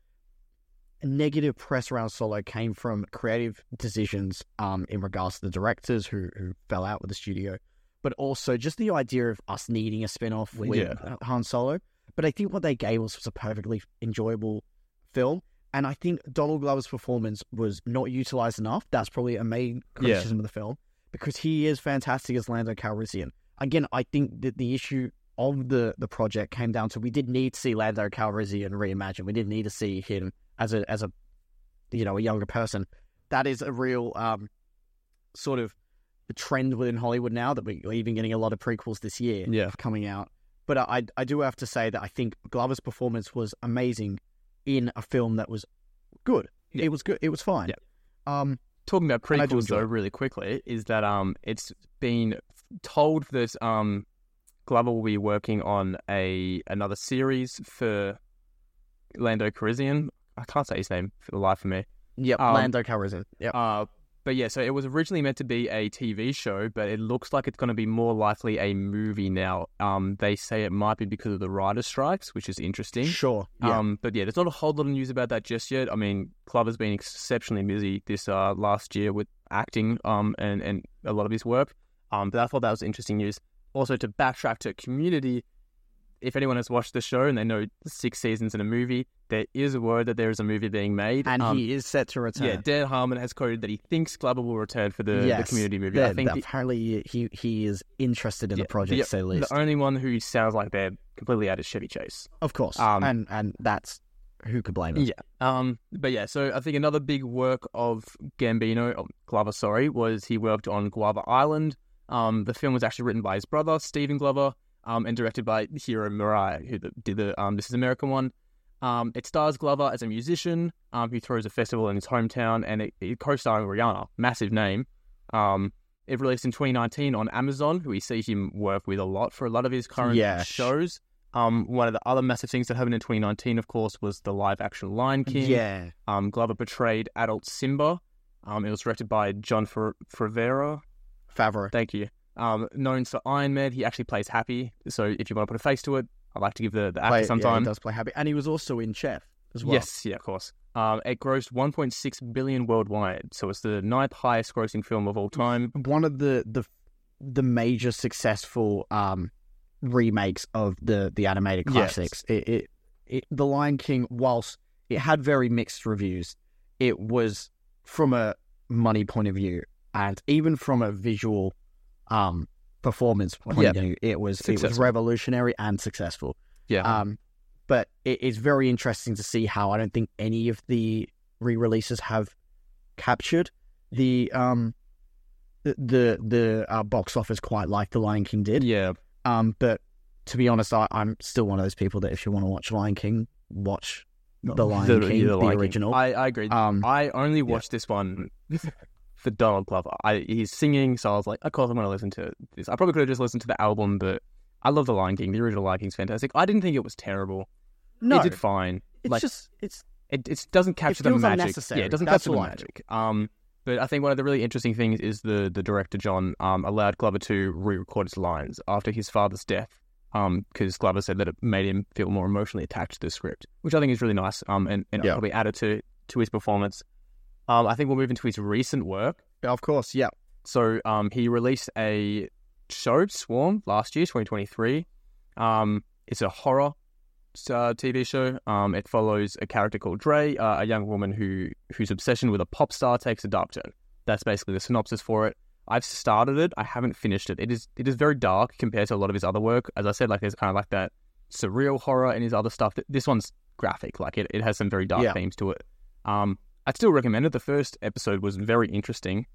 negative press around Solo came from creative decisions um, in regards to the directors who who fell out with the studio, but also just the idea of us needing a spin off with Yeah. Han Solo. But I think what they gave us was a perfectly enjoyable film. And I think Donald Glover's performance was not utilized enough. That's probably a main criticism of the film because he is fantastic as Lando Calrissian. Again, I think that the issue of the, the project came down to we did need to see Lando Calrissian reimagined. We didn't need to see him as a as a you know a younger person. That is a real um, sort of trend within Hollywood now that we're even getting a lot of prequels this year Yeah. coming out. But I I do have to say that I think Glover's performance was amazing in a film that was good. Yeah. It was good. It was fine. Yeah. Um, talking about prequels though really quickly is that um it's been told that um Glover will be working on a another series for Lando Calrissian. I can't say his name for the life of me. yep. Um, Lando Calrissian. Yep. Uh, but yeah, so it was originally meant to be a TV show, but it looks like it's going to be more likely a movie now. Um, they say it might be because of the writer strikes, which is interesting. Sure. Yeah. Um, but yeah, there's not a whole lot of news about that just yet. I mean, Club has been exceptionally busy this uh, last year with acting um, and, and a lot of his work. Um, but I thought that was interesting news. Also, to backtrack to Community, if anyone has watched the show and they know six seasons in a movie, there is a word that there is a movie being made. and Um, he is set to return. yeah, Dan Harmon has quoted that he thinks Glover will return for the, the Community movie. I think the, apparently he he is interested in Yeah, the project, the- the least. the only one who sounds like they're completely out is Chevy Chase. of course. um, and and that's who could blame him. Yeah. Um. But yeah. So I think another big work of Gambino, oh, Glover, sorry, was he worked on Guava Island. Um. The film was actually written by his brother Stephen Glover. Um. And directed by Hiro Murai, who did the um. This is American one. Um. It stars Glover as a musician. Um. Who throws a festival in his hometown, and it, it co-starring Rihanna, massive name. Um. It released in 2019 on Amazon, who we see him work with a lot for a lot of his current Yeah. shows. Um, one of the other massive things that happened in 2019, of course, was the live action Lion King. Yeah. Um, Glover portrayed adult Simba. Um, it was directed by Jon Favreau. Favreau. Thank you. Um, known for Iron Man, he actually plays Happy. So if you want to put a face to it, I like to give the, the actor Play- some yeah, time. he does play happy, and he was also in Chef as well. Yes, yeah, of course. Um, it grossed 1.6 billion worldwide, so it's the ninth highest grossing film of all time. one of the the the major successful um remakes of the the animated Yes. classics. It, it it the Lion King, whilst it had very mixed reviews, it was from a money point of view and even from a visual um performance point Yeah. of view, it was it was revolutionary and successful. Yeah. Um, but it is very interesting to see how I don't think any of the re-releases have captured the um the the, the uh, box office quite like the Lion King did. yeah. Um, but to be honest, I, I'm still one of those people that if you want to watch Lion King, watch the Lion King, yeah, the, Lion King. original. I, I agree. um, I only watched this one for Donald Glover. I, he's singing, so I was like, of course I'm going to listen to this. I probably could have just listened to the album, but I love The Lion King. The original Lion King's fantastic. I didn't think it was terrible. no, It did fine. it's like- just it's It, it doesn't capture the magic. Yeah, it doesn't That's capture the magic. Um, but I think one of the really interesting things is the the director John um allowed Glover to re-record his lines after his father's death. Um, because Glover said that it made him feel more emotionally attached to the script, which I think is really nice. Um, and, and Yeah. probably added to to his performance. Um, I think we'll move into his recent work. of course, yeah. So um, he released a show, Swarm, last year, 2023. Um, it's a horror uh, TV show. Um, it follows a character called Dre, uh, a young woman who whose obsession with a pop star takes a dark turn. That's basically the synopsis for it. I've started it. I haven't finished it. It is it is very dark compared to a lot of his other work. As I said, like there's kind of like that surreal horror in his other stuff. This one's graphic. Like it, it has some very dark Yeah. themes to it. Um, I'd still recommend it. The first episode was very interesting.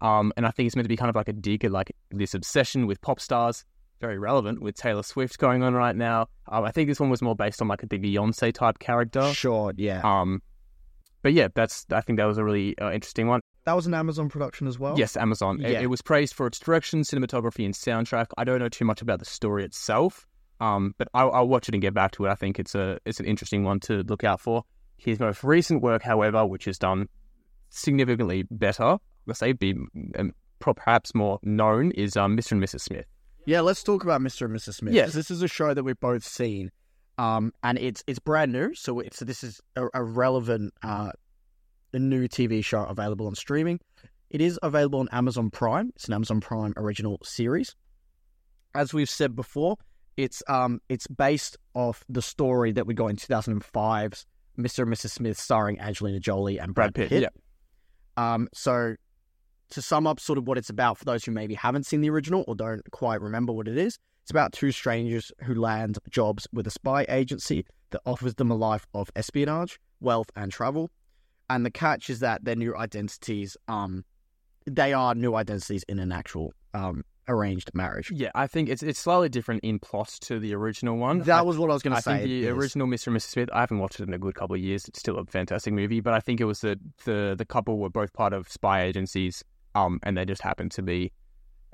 Um, and I think it's meant to be kind of like a dig at like this obsession with pop stars, very relevant with Taylor Swift going on right now. Um, I think this one was more based on like the Beyonce type character. Sure, yeah. Um, but yeah, that's I think that was a really uh, interesting one. that was an Amazon production as well. Yes, Amazon. It, Yeah. it was praised for its direction, cinematography, and soundtrack. I don't know too much about the story itself, um, but I'll, I'll watch it and get back to it. I think it's a it's an interesting one to look out for. His most recent work, however, which is done significantly better, let's say, be um, perhaps more known, is um, Mr. and Mrs. Smith. Yeah, let's talk about Mr. and Mrs. Smith. Yes. this is a show that we've both seen, um, and it's it's brand new. So it's this is a, a relevant, uh, a new TV show available on streaming. It is available on Amazon Prime. It's an Amazon Prime original series. as we've said before, it's um it's based off the story that we got in 2005's Mr. and Mrs. Smith, starring Angelina Jolie and Brad, Brad Pitt. Yeah. Um, so to sum up sort of what it's about for those who maybe haven't seen the original or don't quite remember what it is, it's about two strangers who land jobs with a spy agency that offers them a life of espionage, wealth, and travel. And the catch is that their new identities, um, they are new identities in an actual um arranged marriage. Yeah, I think it's it's slightly different in plot to the original one. That I, was what I was going to say. think the original Mr. and Mrs. Smith. I haven't watched it in a good couple of years. It's still a fantastic movie, but I think it was the the the couple were both part of spy agencies, um, and they just happened to be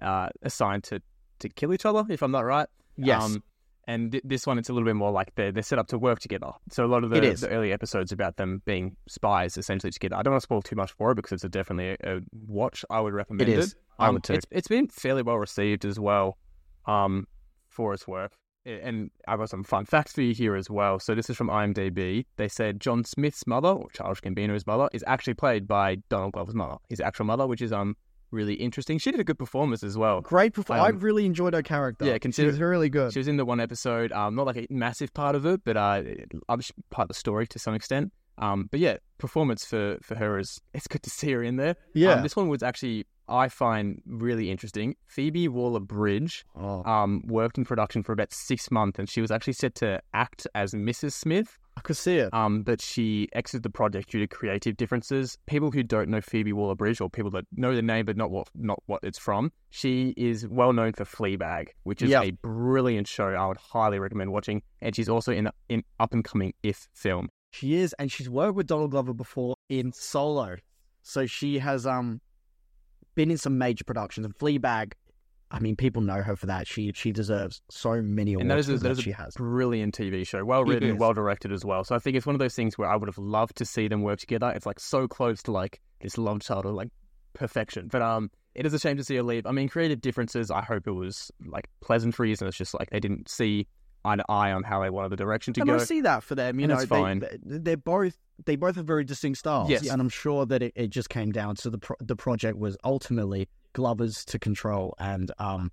uh, assigned to to kill each other. If I'm not right, Yes. Um, and th- this one, it's a little bit more like they're they're set up to work together. So a lot of the, the early episodes about them being spies essentially together. I don't want to spoil too much for it because it's a definitely a, a watch. I would recommend It is. I Um, would too. It's it's been fairly well received as well, um, for its worth. I- And I've got some fun facts for you here as well. So this is from IMDb. They said John Smith's mother, or Childish Gambino's mother, is actually played by Donald Glover's mother, his actual mother, which is um really interesting. She did a good performance as well. Great performance. I Um, really enjoyed her character. yeah, she was really good. She was in the one episode, um, not like a massive part of it, but uh, I'm part of the story to some extent. Um, but yeah, performance for for her is it's good to see her in there. yeah. Um, this one was actually I find really interesting. Phoebe Waller Bridge oh, um, worked in production for about six months, and she was actually set to act as Mrs. Smith. I could see it. Um, but she exited the project due to creative differences. People who don't know Phoebe Waller Bridge, or people that know the name but not what not what it's from, she is well known for Fleabag, which is Yeah. a brilliant show. I would highly recommend watching. And she's also in in up and coming If film. She is, and she's worked with Donald Glover before in Solo, so she has um been in some major productions. And Fleabag, I mean, people know her for that. She she deserves so many awards And that is a- for that that is a she has. Brilliant TV show, well written, well directed as well. So I think it's one of those things where I would have loved to see them work together. It's like so close to like this love child of like perfection. But um, it is a shame to see her leave. I mean, creative differences. I hope it was like pleasantries, and it's just like they didn't see eye to eye on how they wanted the direction to And go. I see that for them. You And know, that's they, fine. they they're both they both have very distinct styles. Yes. and I'm sure that it, it just came down to the pro- the project was ultimately Glover's to control, and um,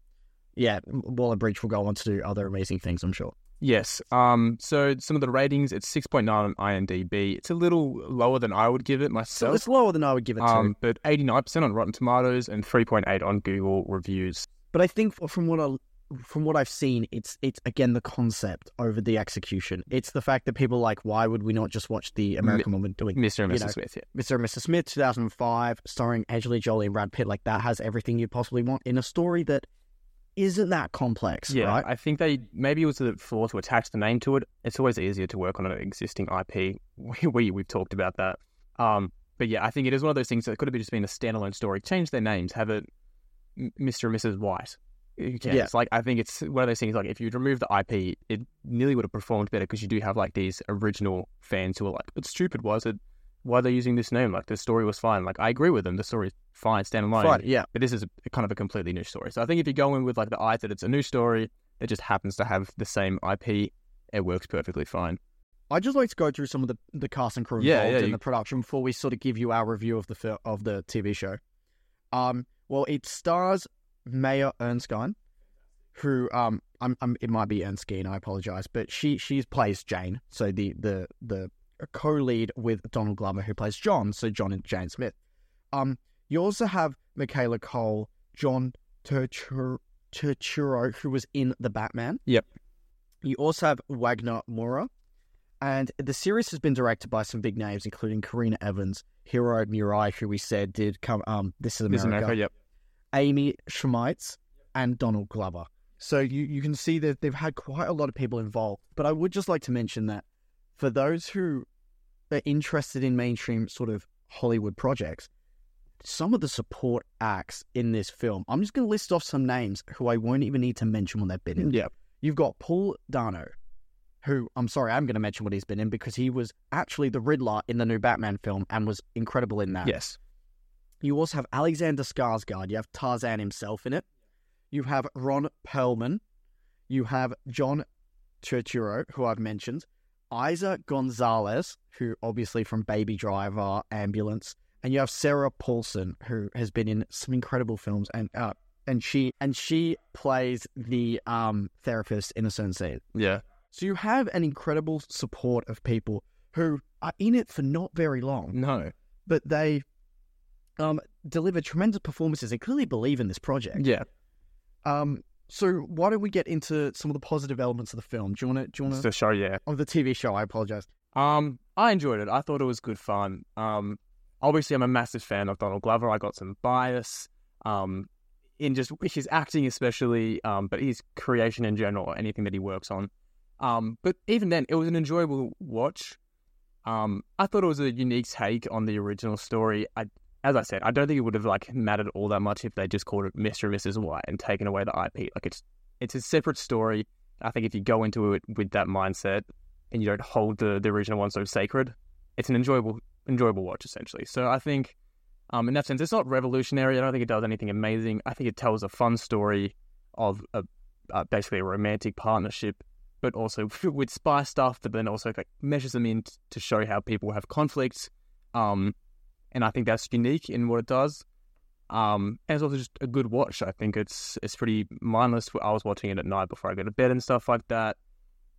yeah, Waller Bridge will go on to do other amazing things. I'm sure. Yes. Um. So some of the ratings, it's six point nine on IMDb. It's a little lower than I would give it So myself. it's lower than I would give it to. um, but eighty nine percent on Rotten Tomatoes and three point eight on Google reviews. But I think from what I from what I've seen, it's it's again the concept over the execution. It's the fact that people are like, why would we not just watch the American Woman doing Mr. and Mrs. know, Smith. Yeah. Mr. and Mrs. Smith, 2005, starring Angelina Jolie and Brad Pitt? Like that has everything you possibly want in a story that isn't that complex, Yeah, right? I think they maybe it was the flaw to attach the name to it. It's always easier to work on an existing IP. We, we we've talked about that. Um, but yeah, I think it is one of those things that could have just been a standalone story. Change their names, have it Mr. and Mrs. White. Who cares? Yeah. Like I think it's one of those things. Like if you'd remove the IP, it nearly would have performed better because you do have like these original fans who are like, "It's stupid. Why is it? Why are they using this name? Like the story was fine. Like I agree with them. The story's fine, standalone. Right, yeah. But this is a, kind of a completely new story. So I think if you go in with like the eye that it's a new story that just happens to have the same IP, it works perfectly fine. I'd just like to go through some of the, the cast and crew Yeah, involved yeah, in you- the production before we sort of give you our review of the of the TV show. Um, well, it stars Maya Ernskine, who um, I'm, I'm it might be Ernskine, I apologize, but she she plays Jane, so the the the co-lead with Donald Glover, who plays John, so John and Jane Smith. Um, you also have Michaela Coel, John Turturro, Turturro, who was in the Batman. Yep. You also have Wagner Moura, and the series has been directed by some big names, including Karena Evans, Hiro Murai, who we said did come. Um, this is America. This is America, yep. Amy Seimetz, and Donald Glover. So you, you can see that they've had quite a lot of people involved. But I would just like to mention that for those who are interested in mainstream sort of Hollywood projects, some of the support acts in this film, I'm just going to list off some names who I won't even need to mention when they've been in. Yeah. You've got Paul Dano, who I'm sorry, I'm going to mention what he's been in because he was actually the Riddler in the new Batman film and was incredible in that. Yes. You also have Alexander Skarsgård. You have Tarzan himself in it. You have Ron Perlman. You have John Turturro, who I've mentioned. Eiza Gonzalez, who obviously from Baby Driver, Ambulance. And you have Sarah Paulson, who has been in some incredible films. And uh, and she and she plays the um therapist in a certain scene. Yeah. So you have an incredible support of people who are in it for not very long, No. but they um deliver tremendous performances and clearly believe in this project. Yeah. Um, so why don't we get into some of the positive elements of the film? Do you want to? Do you want to? So show, yeah. Of the TV show, I apologize. Um, I enjoyed it. I thought it was good fun. Um, obviously, I'm a massive fan of Donald Glover. I got some bias, um, in just his acting, especially, um, but his creation in general, anything that he works on. Um, but even then, it was an enjoyable watch. Um, I thought it was a unique take on the original story. I, as I said, I don't think it would have like mattered all that much if they just called it Mr. and Mrs. White and taken away the IP. Like it's it's a separate story. I think if you go into it with that mindset and you don't hold the, the original one so sacred, it's an enjoyable enjoyable watch essentially. So I think, um, in that sense, it's not revolutionary. I don't think it does anything amazing. I think it tells a fun story of a, uh, basically a romantic partnership, but also with spy stuff. But then also like measures them in t- to show how people have conflicts. Um, and I think that's unique in what it does. Um, and it's also just a good watch. I think it's it's pretty mindless. I was watching it at night before I go to bed and stuff like that.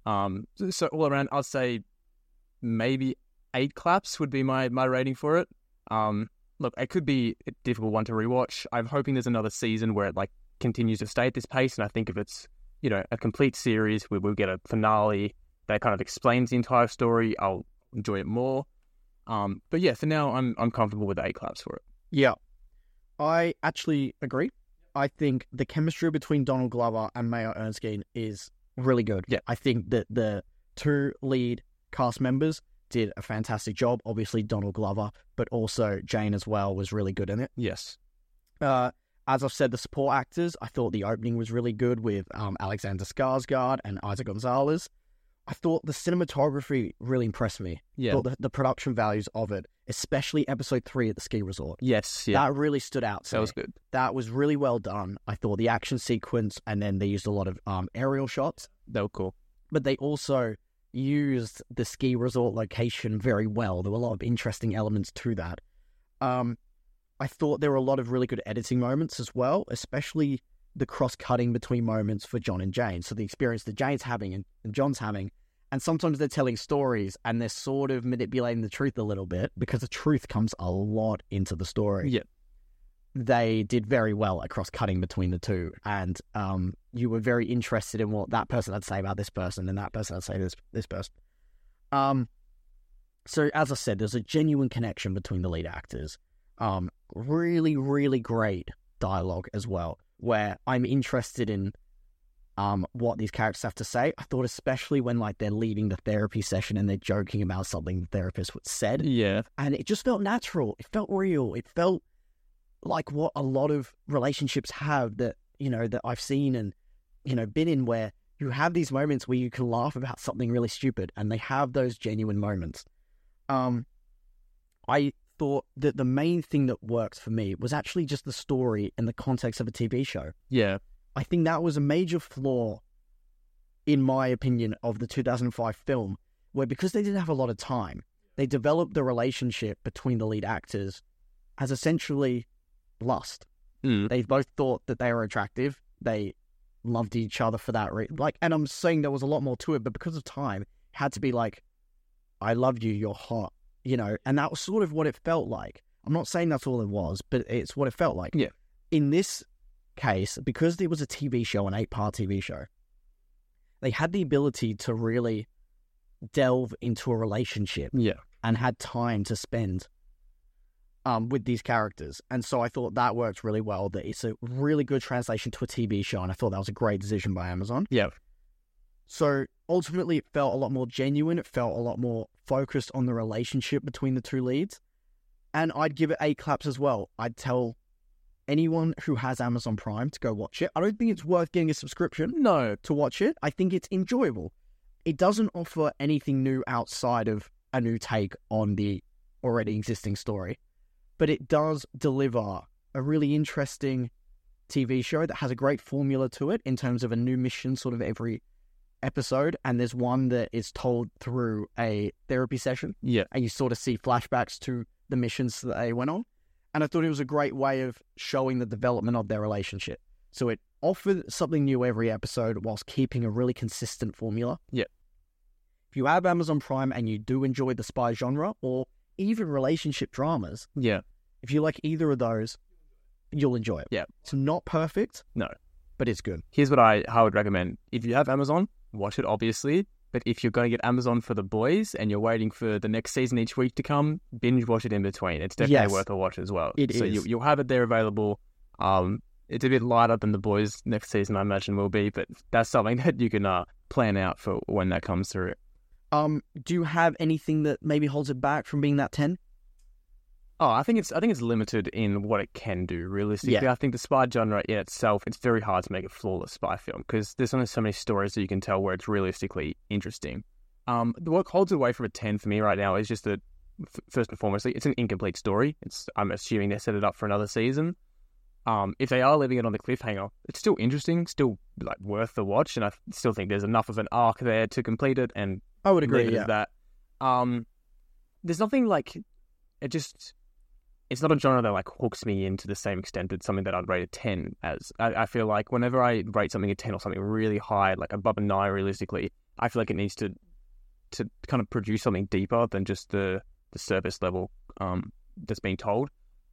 Um, so, all around, I'd say maybe eight claps would be my my rating for it. Um, look, it could be a difficult one to rewatch. I'm hoping there's another season where it like continues to stay at this pace, and I think if it's you know a complete series where we'll get a finale that kind of explains the entire story, I'll enjoy it more. Um, but yeah, for now, I'm I'm comfortable with eight claps for it. Yeah, I actually agree. I think the chemistry between Donald Glover and Maya Erskine is really good. Yeah. I think that the two lead cast members did a fantastic job. Obviously, Donald Glover, but also Jane as well was really good in it. Yes. Uh, as I've said, the support actors, I thought the opening was really good with um, Alexander Skarsgård and Isaac Gonzalez. I thought the cinematography really impressed me. Yeah. Thought the, the production values of it, especially episode three at the ski resort. Yes. Yeah. That really stood out to that me. was good. That was really well done. I thought the action sequence, and then they used a lot of um, aerial shots, They were cool. but they also used the ski resort location very well. There were a lot of interesting elements to that. Um, I thought there were a lot of really good editing moments as well, especially the cross cutting between moments for John and Jane. So the experience that Jane's having and, and John's having. And sometimes they're telling stories and they're sort of manipulating the truth a little bit because the truth comes a lot into the story Yeah. they did very well at cross cutting between the two, and um, you were very interested in what that person had to say about this person, and that person had to say this this person. Um, so as I said, there's a genuine connection between the lead actors. Um, really, really great dialogue as well, where I'm interested in um what these characters have to say. I thought especially when like they're leaving the therapy session and they're joking about something the therapist would said Yeah. and it just felt natural. It felt real. It felt like what a lot of relationships have that you know that I've seen and you know been in where you have these moments where you can laugh about something really stupid, and they have those genuine moments. Um, I thought that the main thing that worked for me was actually just the story in the context of a TV show. Yeah. I think that was a major flaw, in my opinion, of the 2005 film, where because they didn't have a lot of time, they developed the relationship between the lead actors as essentially lust. Mm. They both thought that they were attractive. They loved each other for that reason. Like, and I'm saying there was a lot more to it, but because of time, it had to be like, I love you, you're hot, you know, and that was sort of what it felt like. I'm not saying that's all it was, but it's what it felt like. Yeah. In this case, because it was a TV show, an eight part TV show, they had the ability to really delve into a relationship Yeah. and had time to spend um, with these characters. And so I thought that worked really well. That it's a really good translation to a TV show, and I thought that was a great decision by Amazon. Yeah. So ultimately, it felt a lot more genuine. It felt a lot more focused on the relationship between the two leads. And I'd give it eight claps as well. I'd tell anyone who has Amazon Prime to go watch it. I don't think it's worth getting a subscription No. to watch it. I think it's enjoyable. It doesn't offer anything new outside of a new take on the already existing story, but it does deliver a really interesting TV show that has a great formula to it in terms of a new mission sort of every episode. And there's one that is told through a therapy session, Yeah. and you sort of see flashbacks to the missions that they went on. And I thought it was a great way of showing the development of their relationship. So it offered something new every episode whilst keeping a really consistent formula. Yeah. If you have Amazon Prime and you do enjoy the spy genre or even relationship dramas, Yeah. if you like either of those, you'll enjoy it. Yeah. It's not perfect. No. But it's good. Here's what I how I would recommend. If you have Amazon, watch it obviously. But if you're going to get Amazon for the boys and you're waiting for the next season each week to come, binge watch it in between. It's definitely Yes. worth a watch as well. It so is. You, you'll have it there available. Um, it's a bit lighter than the boys next season, I imagine will be, but that's something that you can uh, plan out for when that comes through. Um, do you have anything that maybe holds it back from being that 10? Oh, I think it's I think it's limited in what it can do. Realistically, Yeah. I think the spy genre in itself, it's very hard to make a flawless spy film because there's only so many stories that you can tell where it's realistically interesting. Um, what holds it away from a ten for me right now is just that f- first and foremost, it's an incomplete story. It's I'm assuming they set it up for another season. Um, if they are leaving it on the cliffhanger, it's still interesting, still like worth the watch, and I still think there's enough of an arc there to complete it and I would agree it as that. Um, there's nothing like it. Just it's not a genre that like hooks me in to the same extent that something that I'd rate a ten as. I, I feel like whenever I rate something a ten or something really high, like above a nine, realistically, I feel like it needs to to kind of produce something deeper than just the the surface level um that's being told.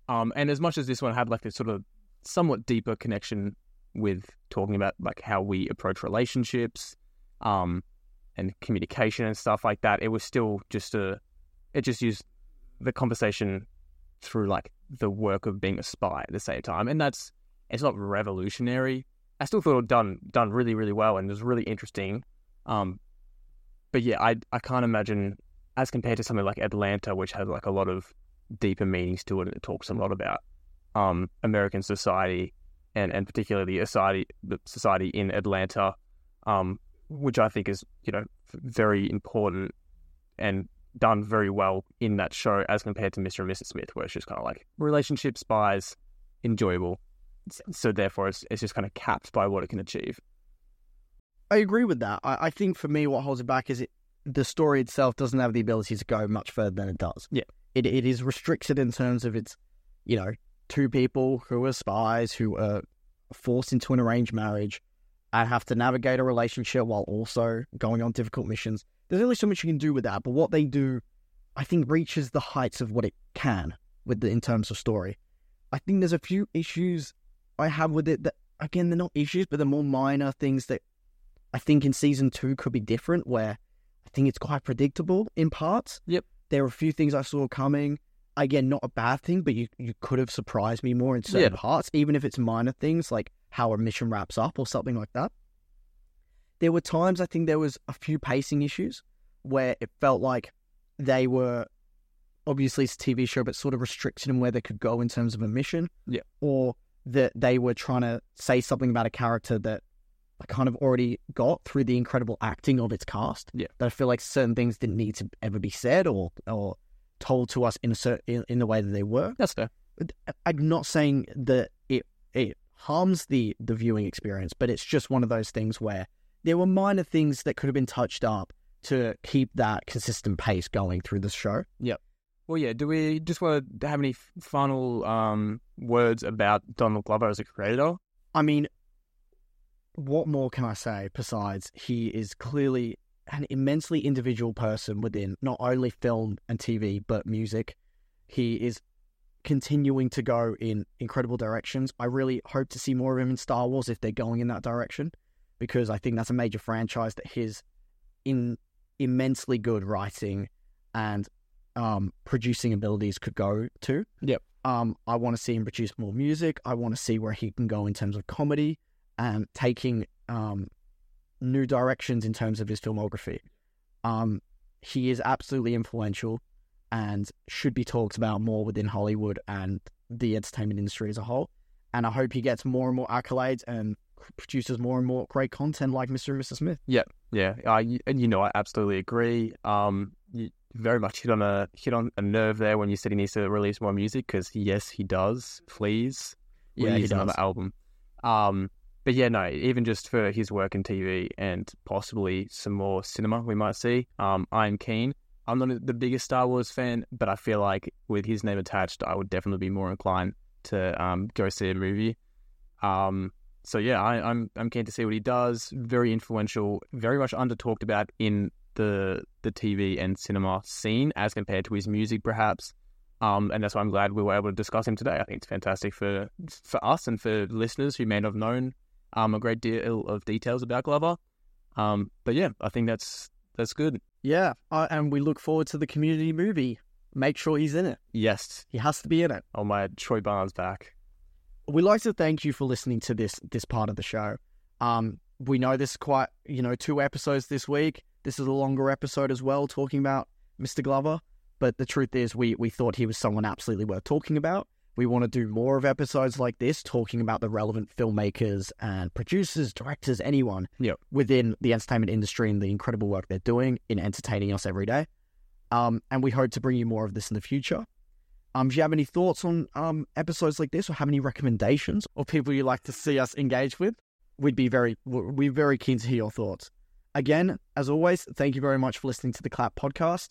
Um, and as much as this one had like this sort of somewhat deeper connection with talking about like how we approach relationships, um, and communication and stuff like that, it was still just a, it just used the conversation through like the work of being a spy at the same time, and that's it's not revolutionary. I still thought it done done really really well and it was really interesting. Um, but yeah, I I can't imagine as compared to something like Atlanta, which has like a lot of deeper meanings to it, and it talks a lot about um American society and and particularly society the society in Atlanta, um, which I think is you know very important and done very well in that show as compared to Mr. and Mrs. Smith, where it's just kind of like relationship spies, enjoyable. So therefore, it's it's just kind of capped by what it can achieve. I agree with that. I, I think for me, what holds it back is it the story itself doesn't have the ability to go much further than it does. Yeah. It it is restricted in terms of its, you know, two people who are spies who are forced into an arranged marriage and have to navigate a relationship while also going on difficult missions. There's only so much you can do with that, but what they do, I think, reaches the heights of what it can with the in terms of story. I think there's a few issues I have with it that again they're not issues, but they're more minor things that I think in season two could be different, where I think it's quite predictable in parts. Yep. There are a few things I saw coming. Again, not a bad thing, but you, you could have surprised me more in certain Yeah. parts, even if it's minor things like how a mission wraps up or something like that. There were times I think there was a few pacing issues where it felt like they were obviously it's a TV show, but sort of restricted in where they could go in terms of a mission. Yeah. Or that they were trying to say something about a character that I kind of already got through the incredible acting of its cast. Yeah. That I feel like certain things didn't need to ever be said or or told to us in a certain in, in the way that they were. That's fair. Uh, I'm not saying that it it harms the the viewing experience, but it's just one of those things where there were minor things that could have been touched up to keep that consistent pace going through the show. Yep. Well, yeah. Do we just want to have any final um, words about Donald Glover as a creator? I mean, what more can I say besides he is clearly an immensely individual person within not only film and TV, but music. He is continuing to go in incredible directions. I really hope to see more of him in Star Wars if they're going in that direction, because I think that's a major franchise that his in immensely good writing and um, producing abilities could go to. Yep. Um, I want to see him produce more music. I want to see where he can go in terms of comedy and taking um, new directions in terms of his filmography. Um, he is absolutely influential and should be talked about more within Hollywood and the entertainment industry as a whole. And I hope he gets more and more accolades and produces more and more great content like Mr. and Mrs. Smith. Yeah, yeah, you, and you know I absolutely agree. Um, you very much hit on a hit on a nerve there when you said he needs to release more music because yes, he does. Please, Yeah, he release does. another album. Um, but yeah, no, even just for his work in TV and possibly some more cinema we might see. Um, I'm keen. I'm not the biggest Star Wars fan, but I feel like with his name attached, I would definitely be more inclined to um go see a movie. Um, so yeah, I, I'm I'm keen to see what he does. Very influential, very much under talked about in the the TV and cinema scene as compared to his music, perhaps. Um, and that's why I'm glad we were able to discuss him today. I think it's fantastic for for us and for listeners who may not have known um, a great deal of details about Glover. Um, but yeah, I think that's that's good. Yeah, uh, and we look forward to the community movie. Make sure he's in it. Yes, He has to be in it. on my Troy Barnes back. We'd like to thank you for listening to this this part of the show. Um, we know this is quite you know two episodes this week. This is a longer episode as well, talking about Mr. Glover. But the truth is, we we thought he was someone absolutely worth talking about. We want to do more of episodes like this, talking about the relevant filmmakers and producers, directors, anyone Yep. within the entertainment industry and the incredible work they're doing in entertaining us every day. Um, and we hope to bring you more of this in the future. Um, do you have any thoughts on um, episodes like this, or have any recommendations or people you'd like to see us engage with? We'd be very, we're very keen to hear your thoughts. Again, as always, thank you very much for listening to the Clap podcast.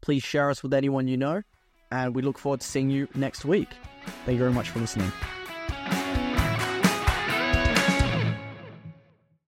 Please share us with anyone you know, and we look forward to seeing you next week. Thank you very much for listening.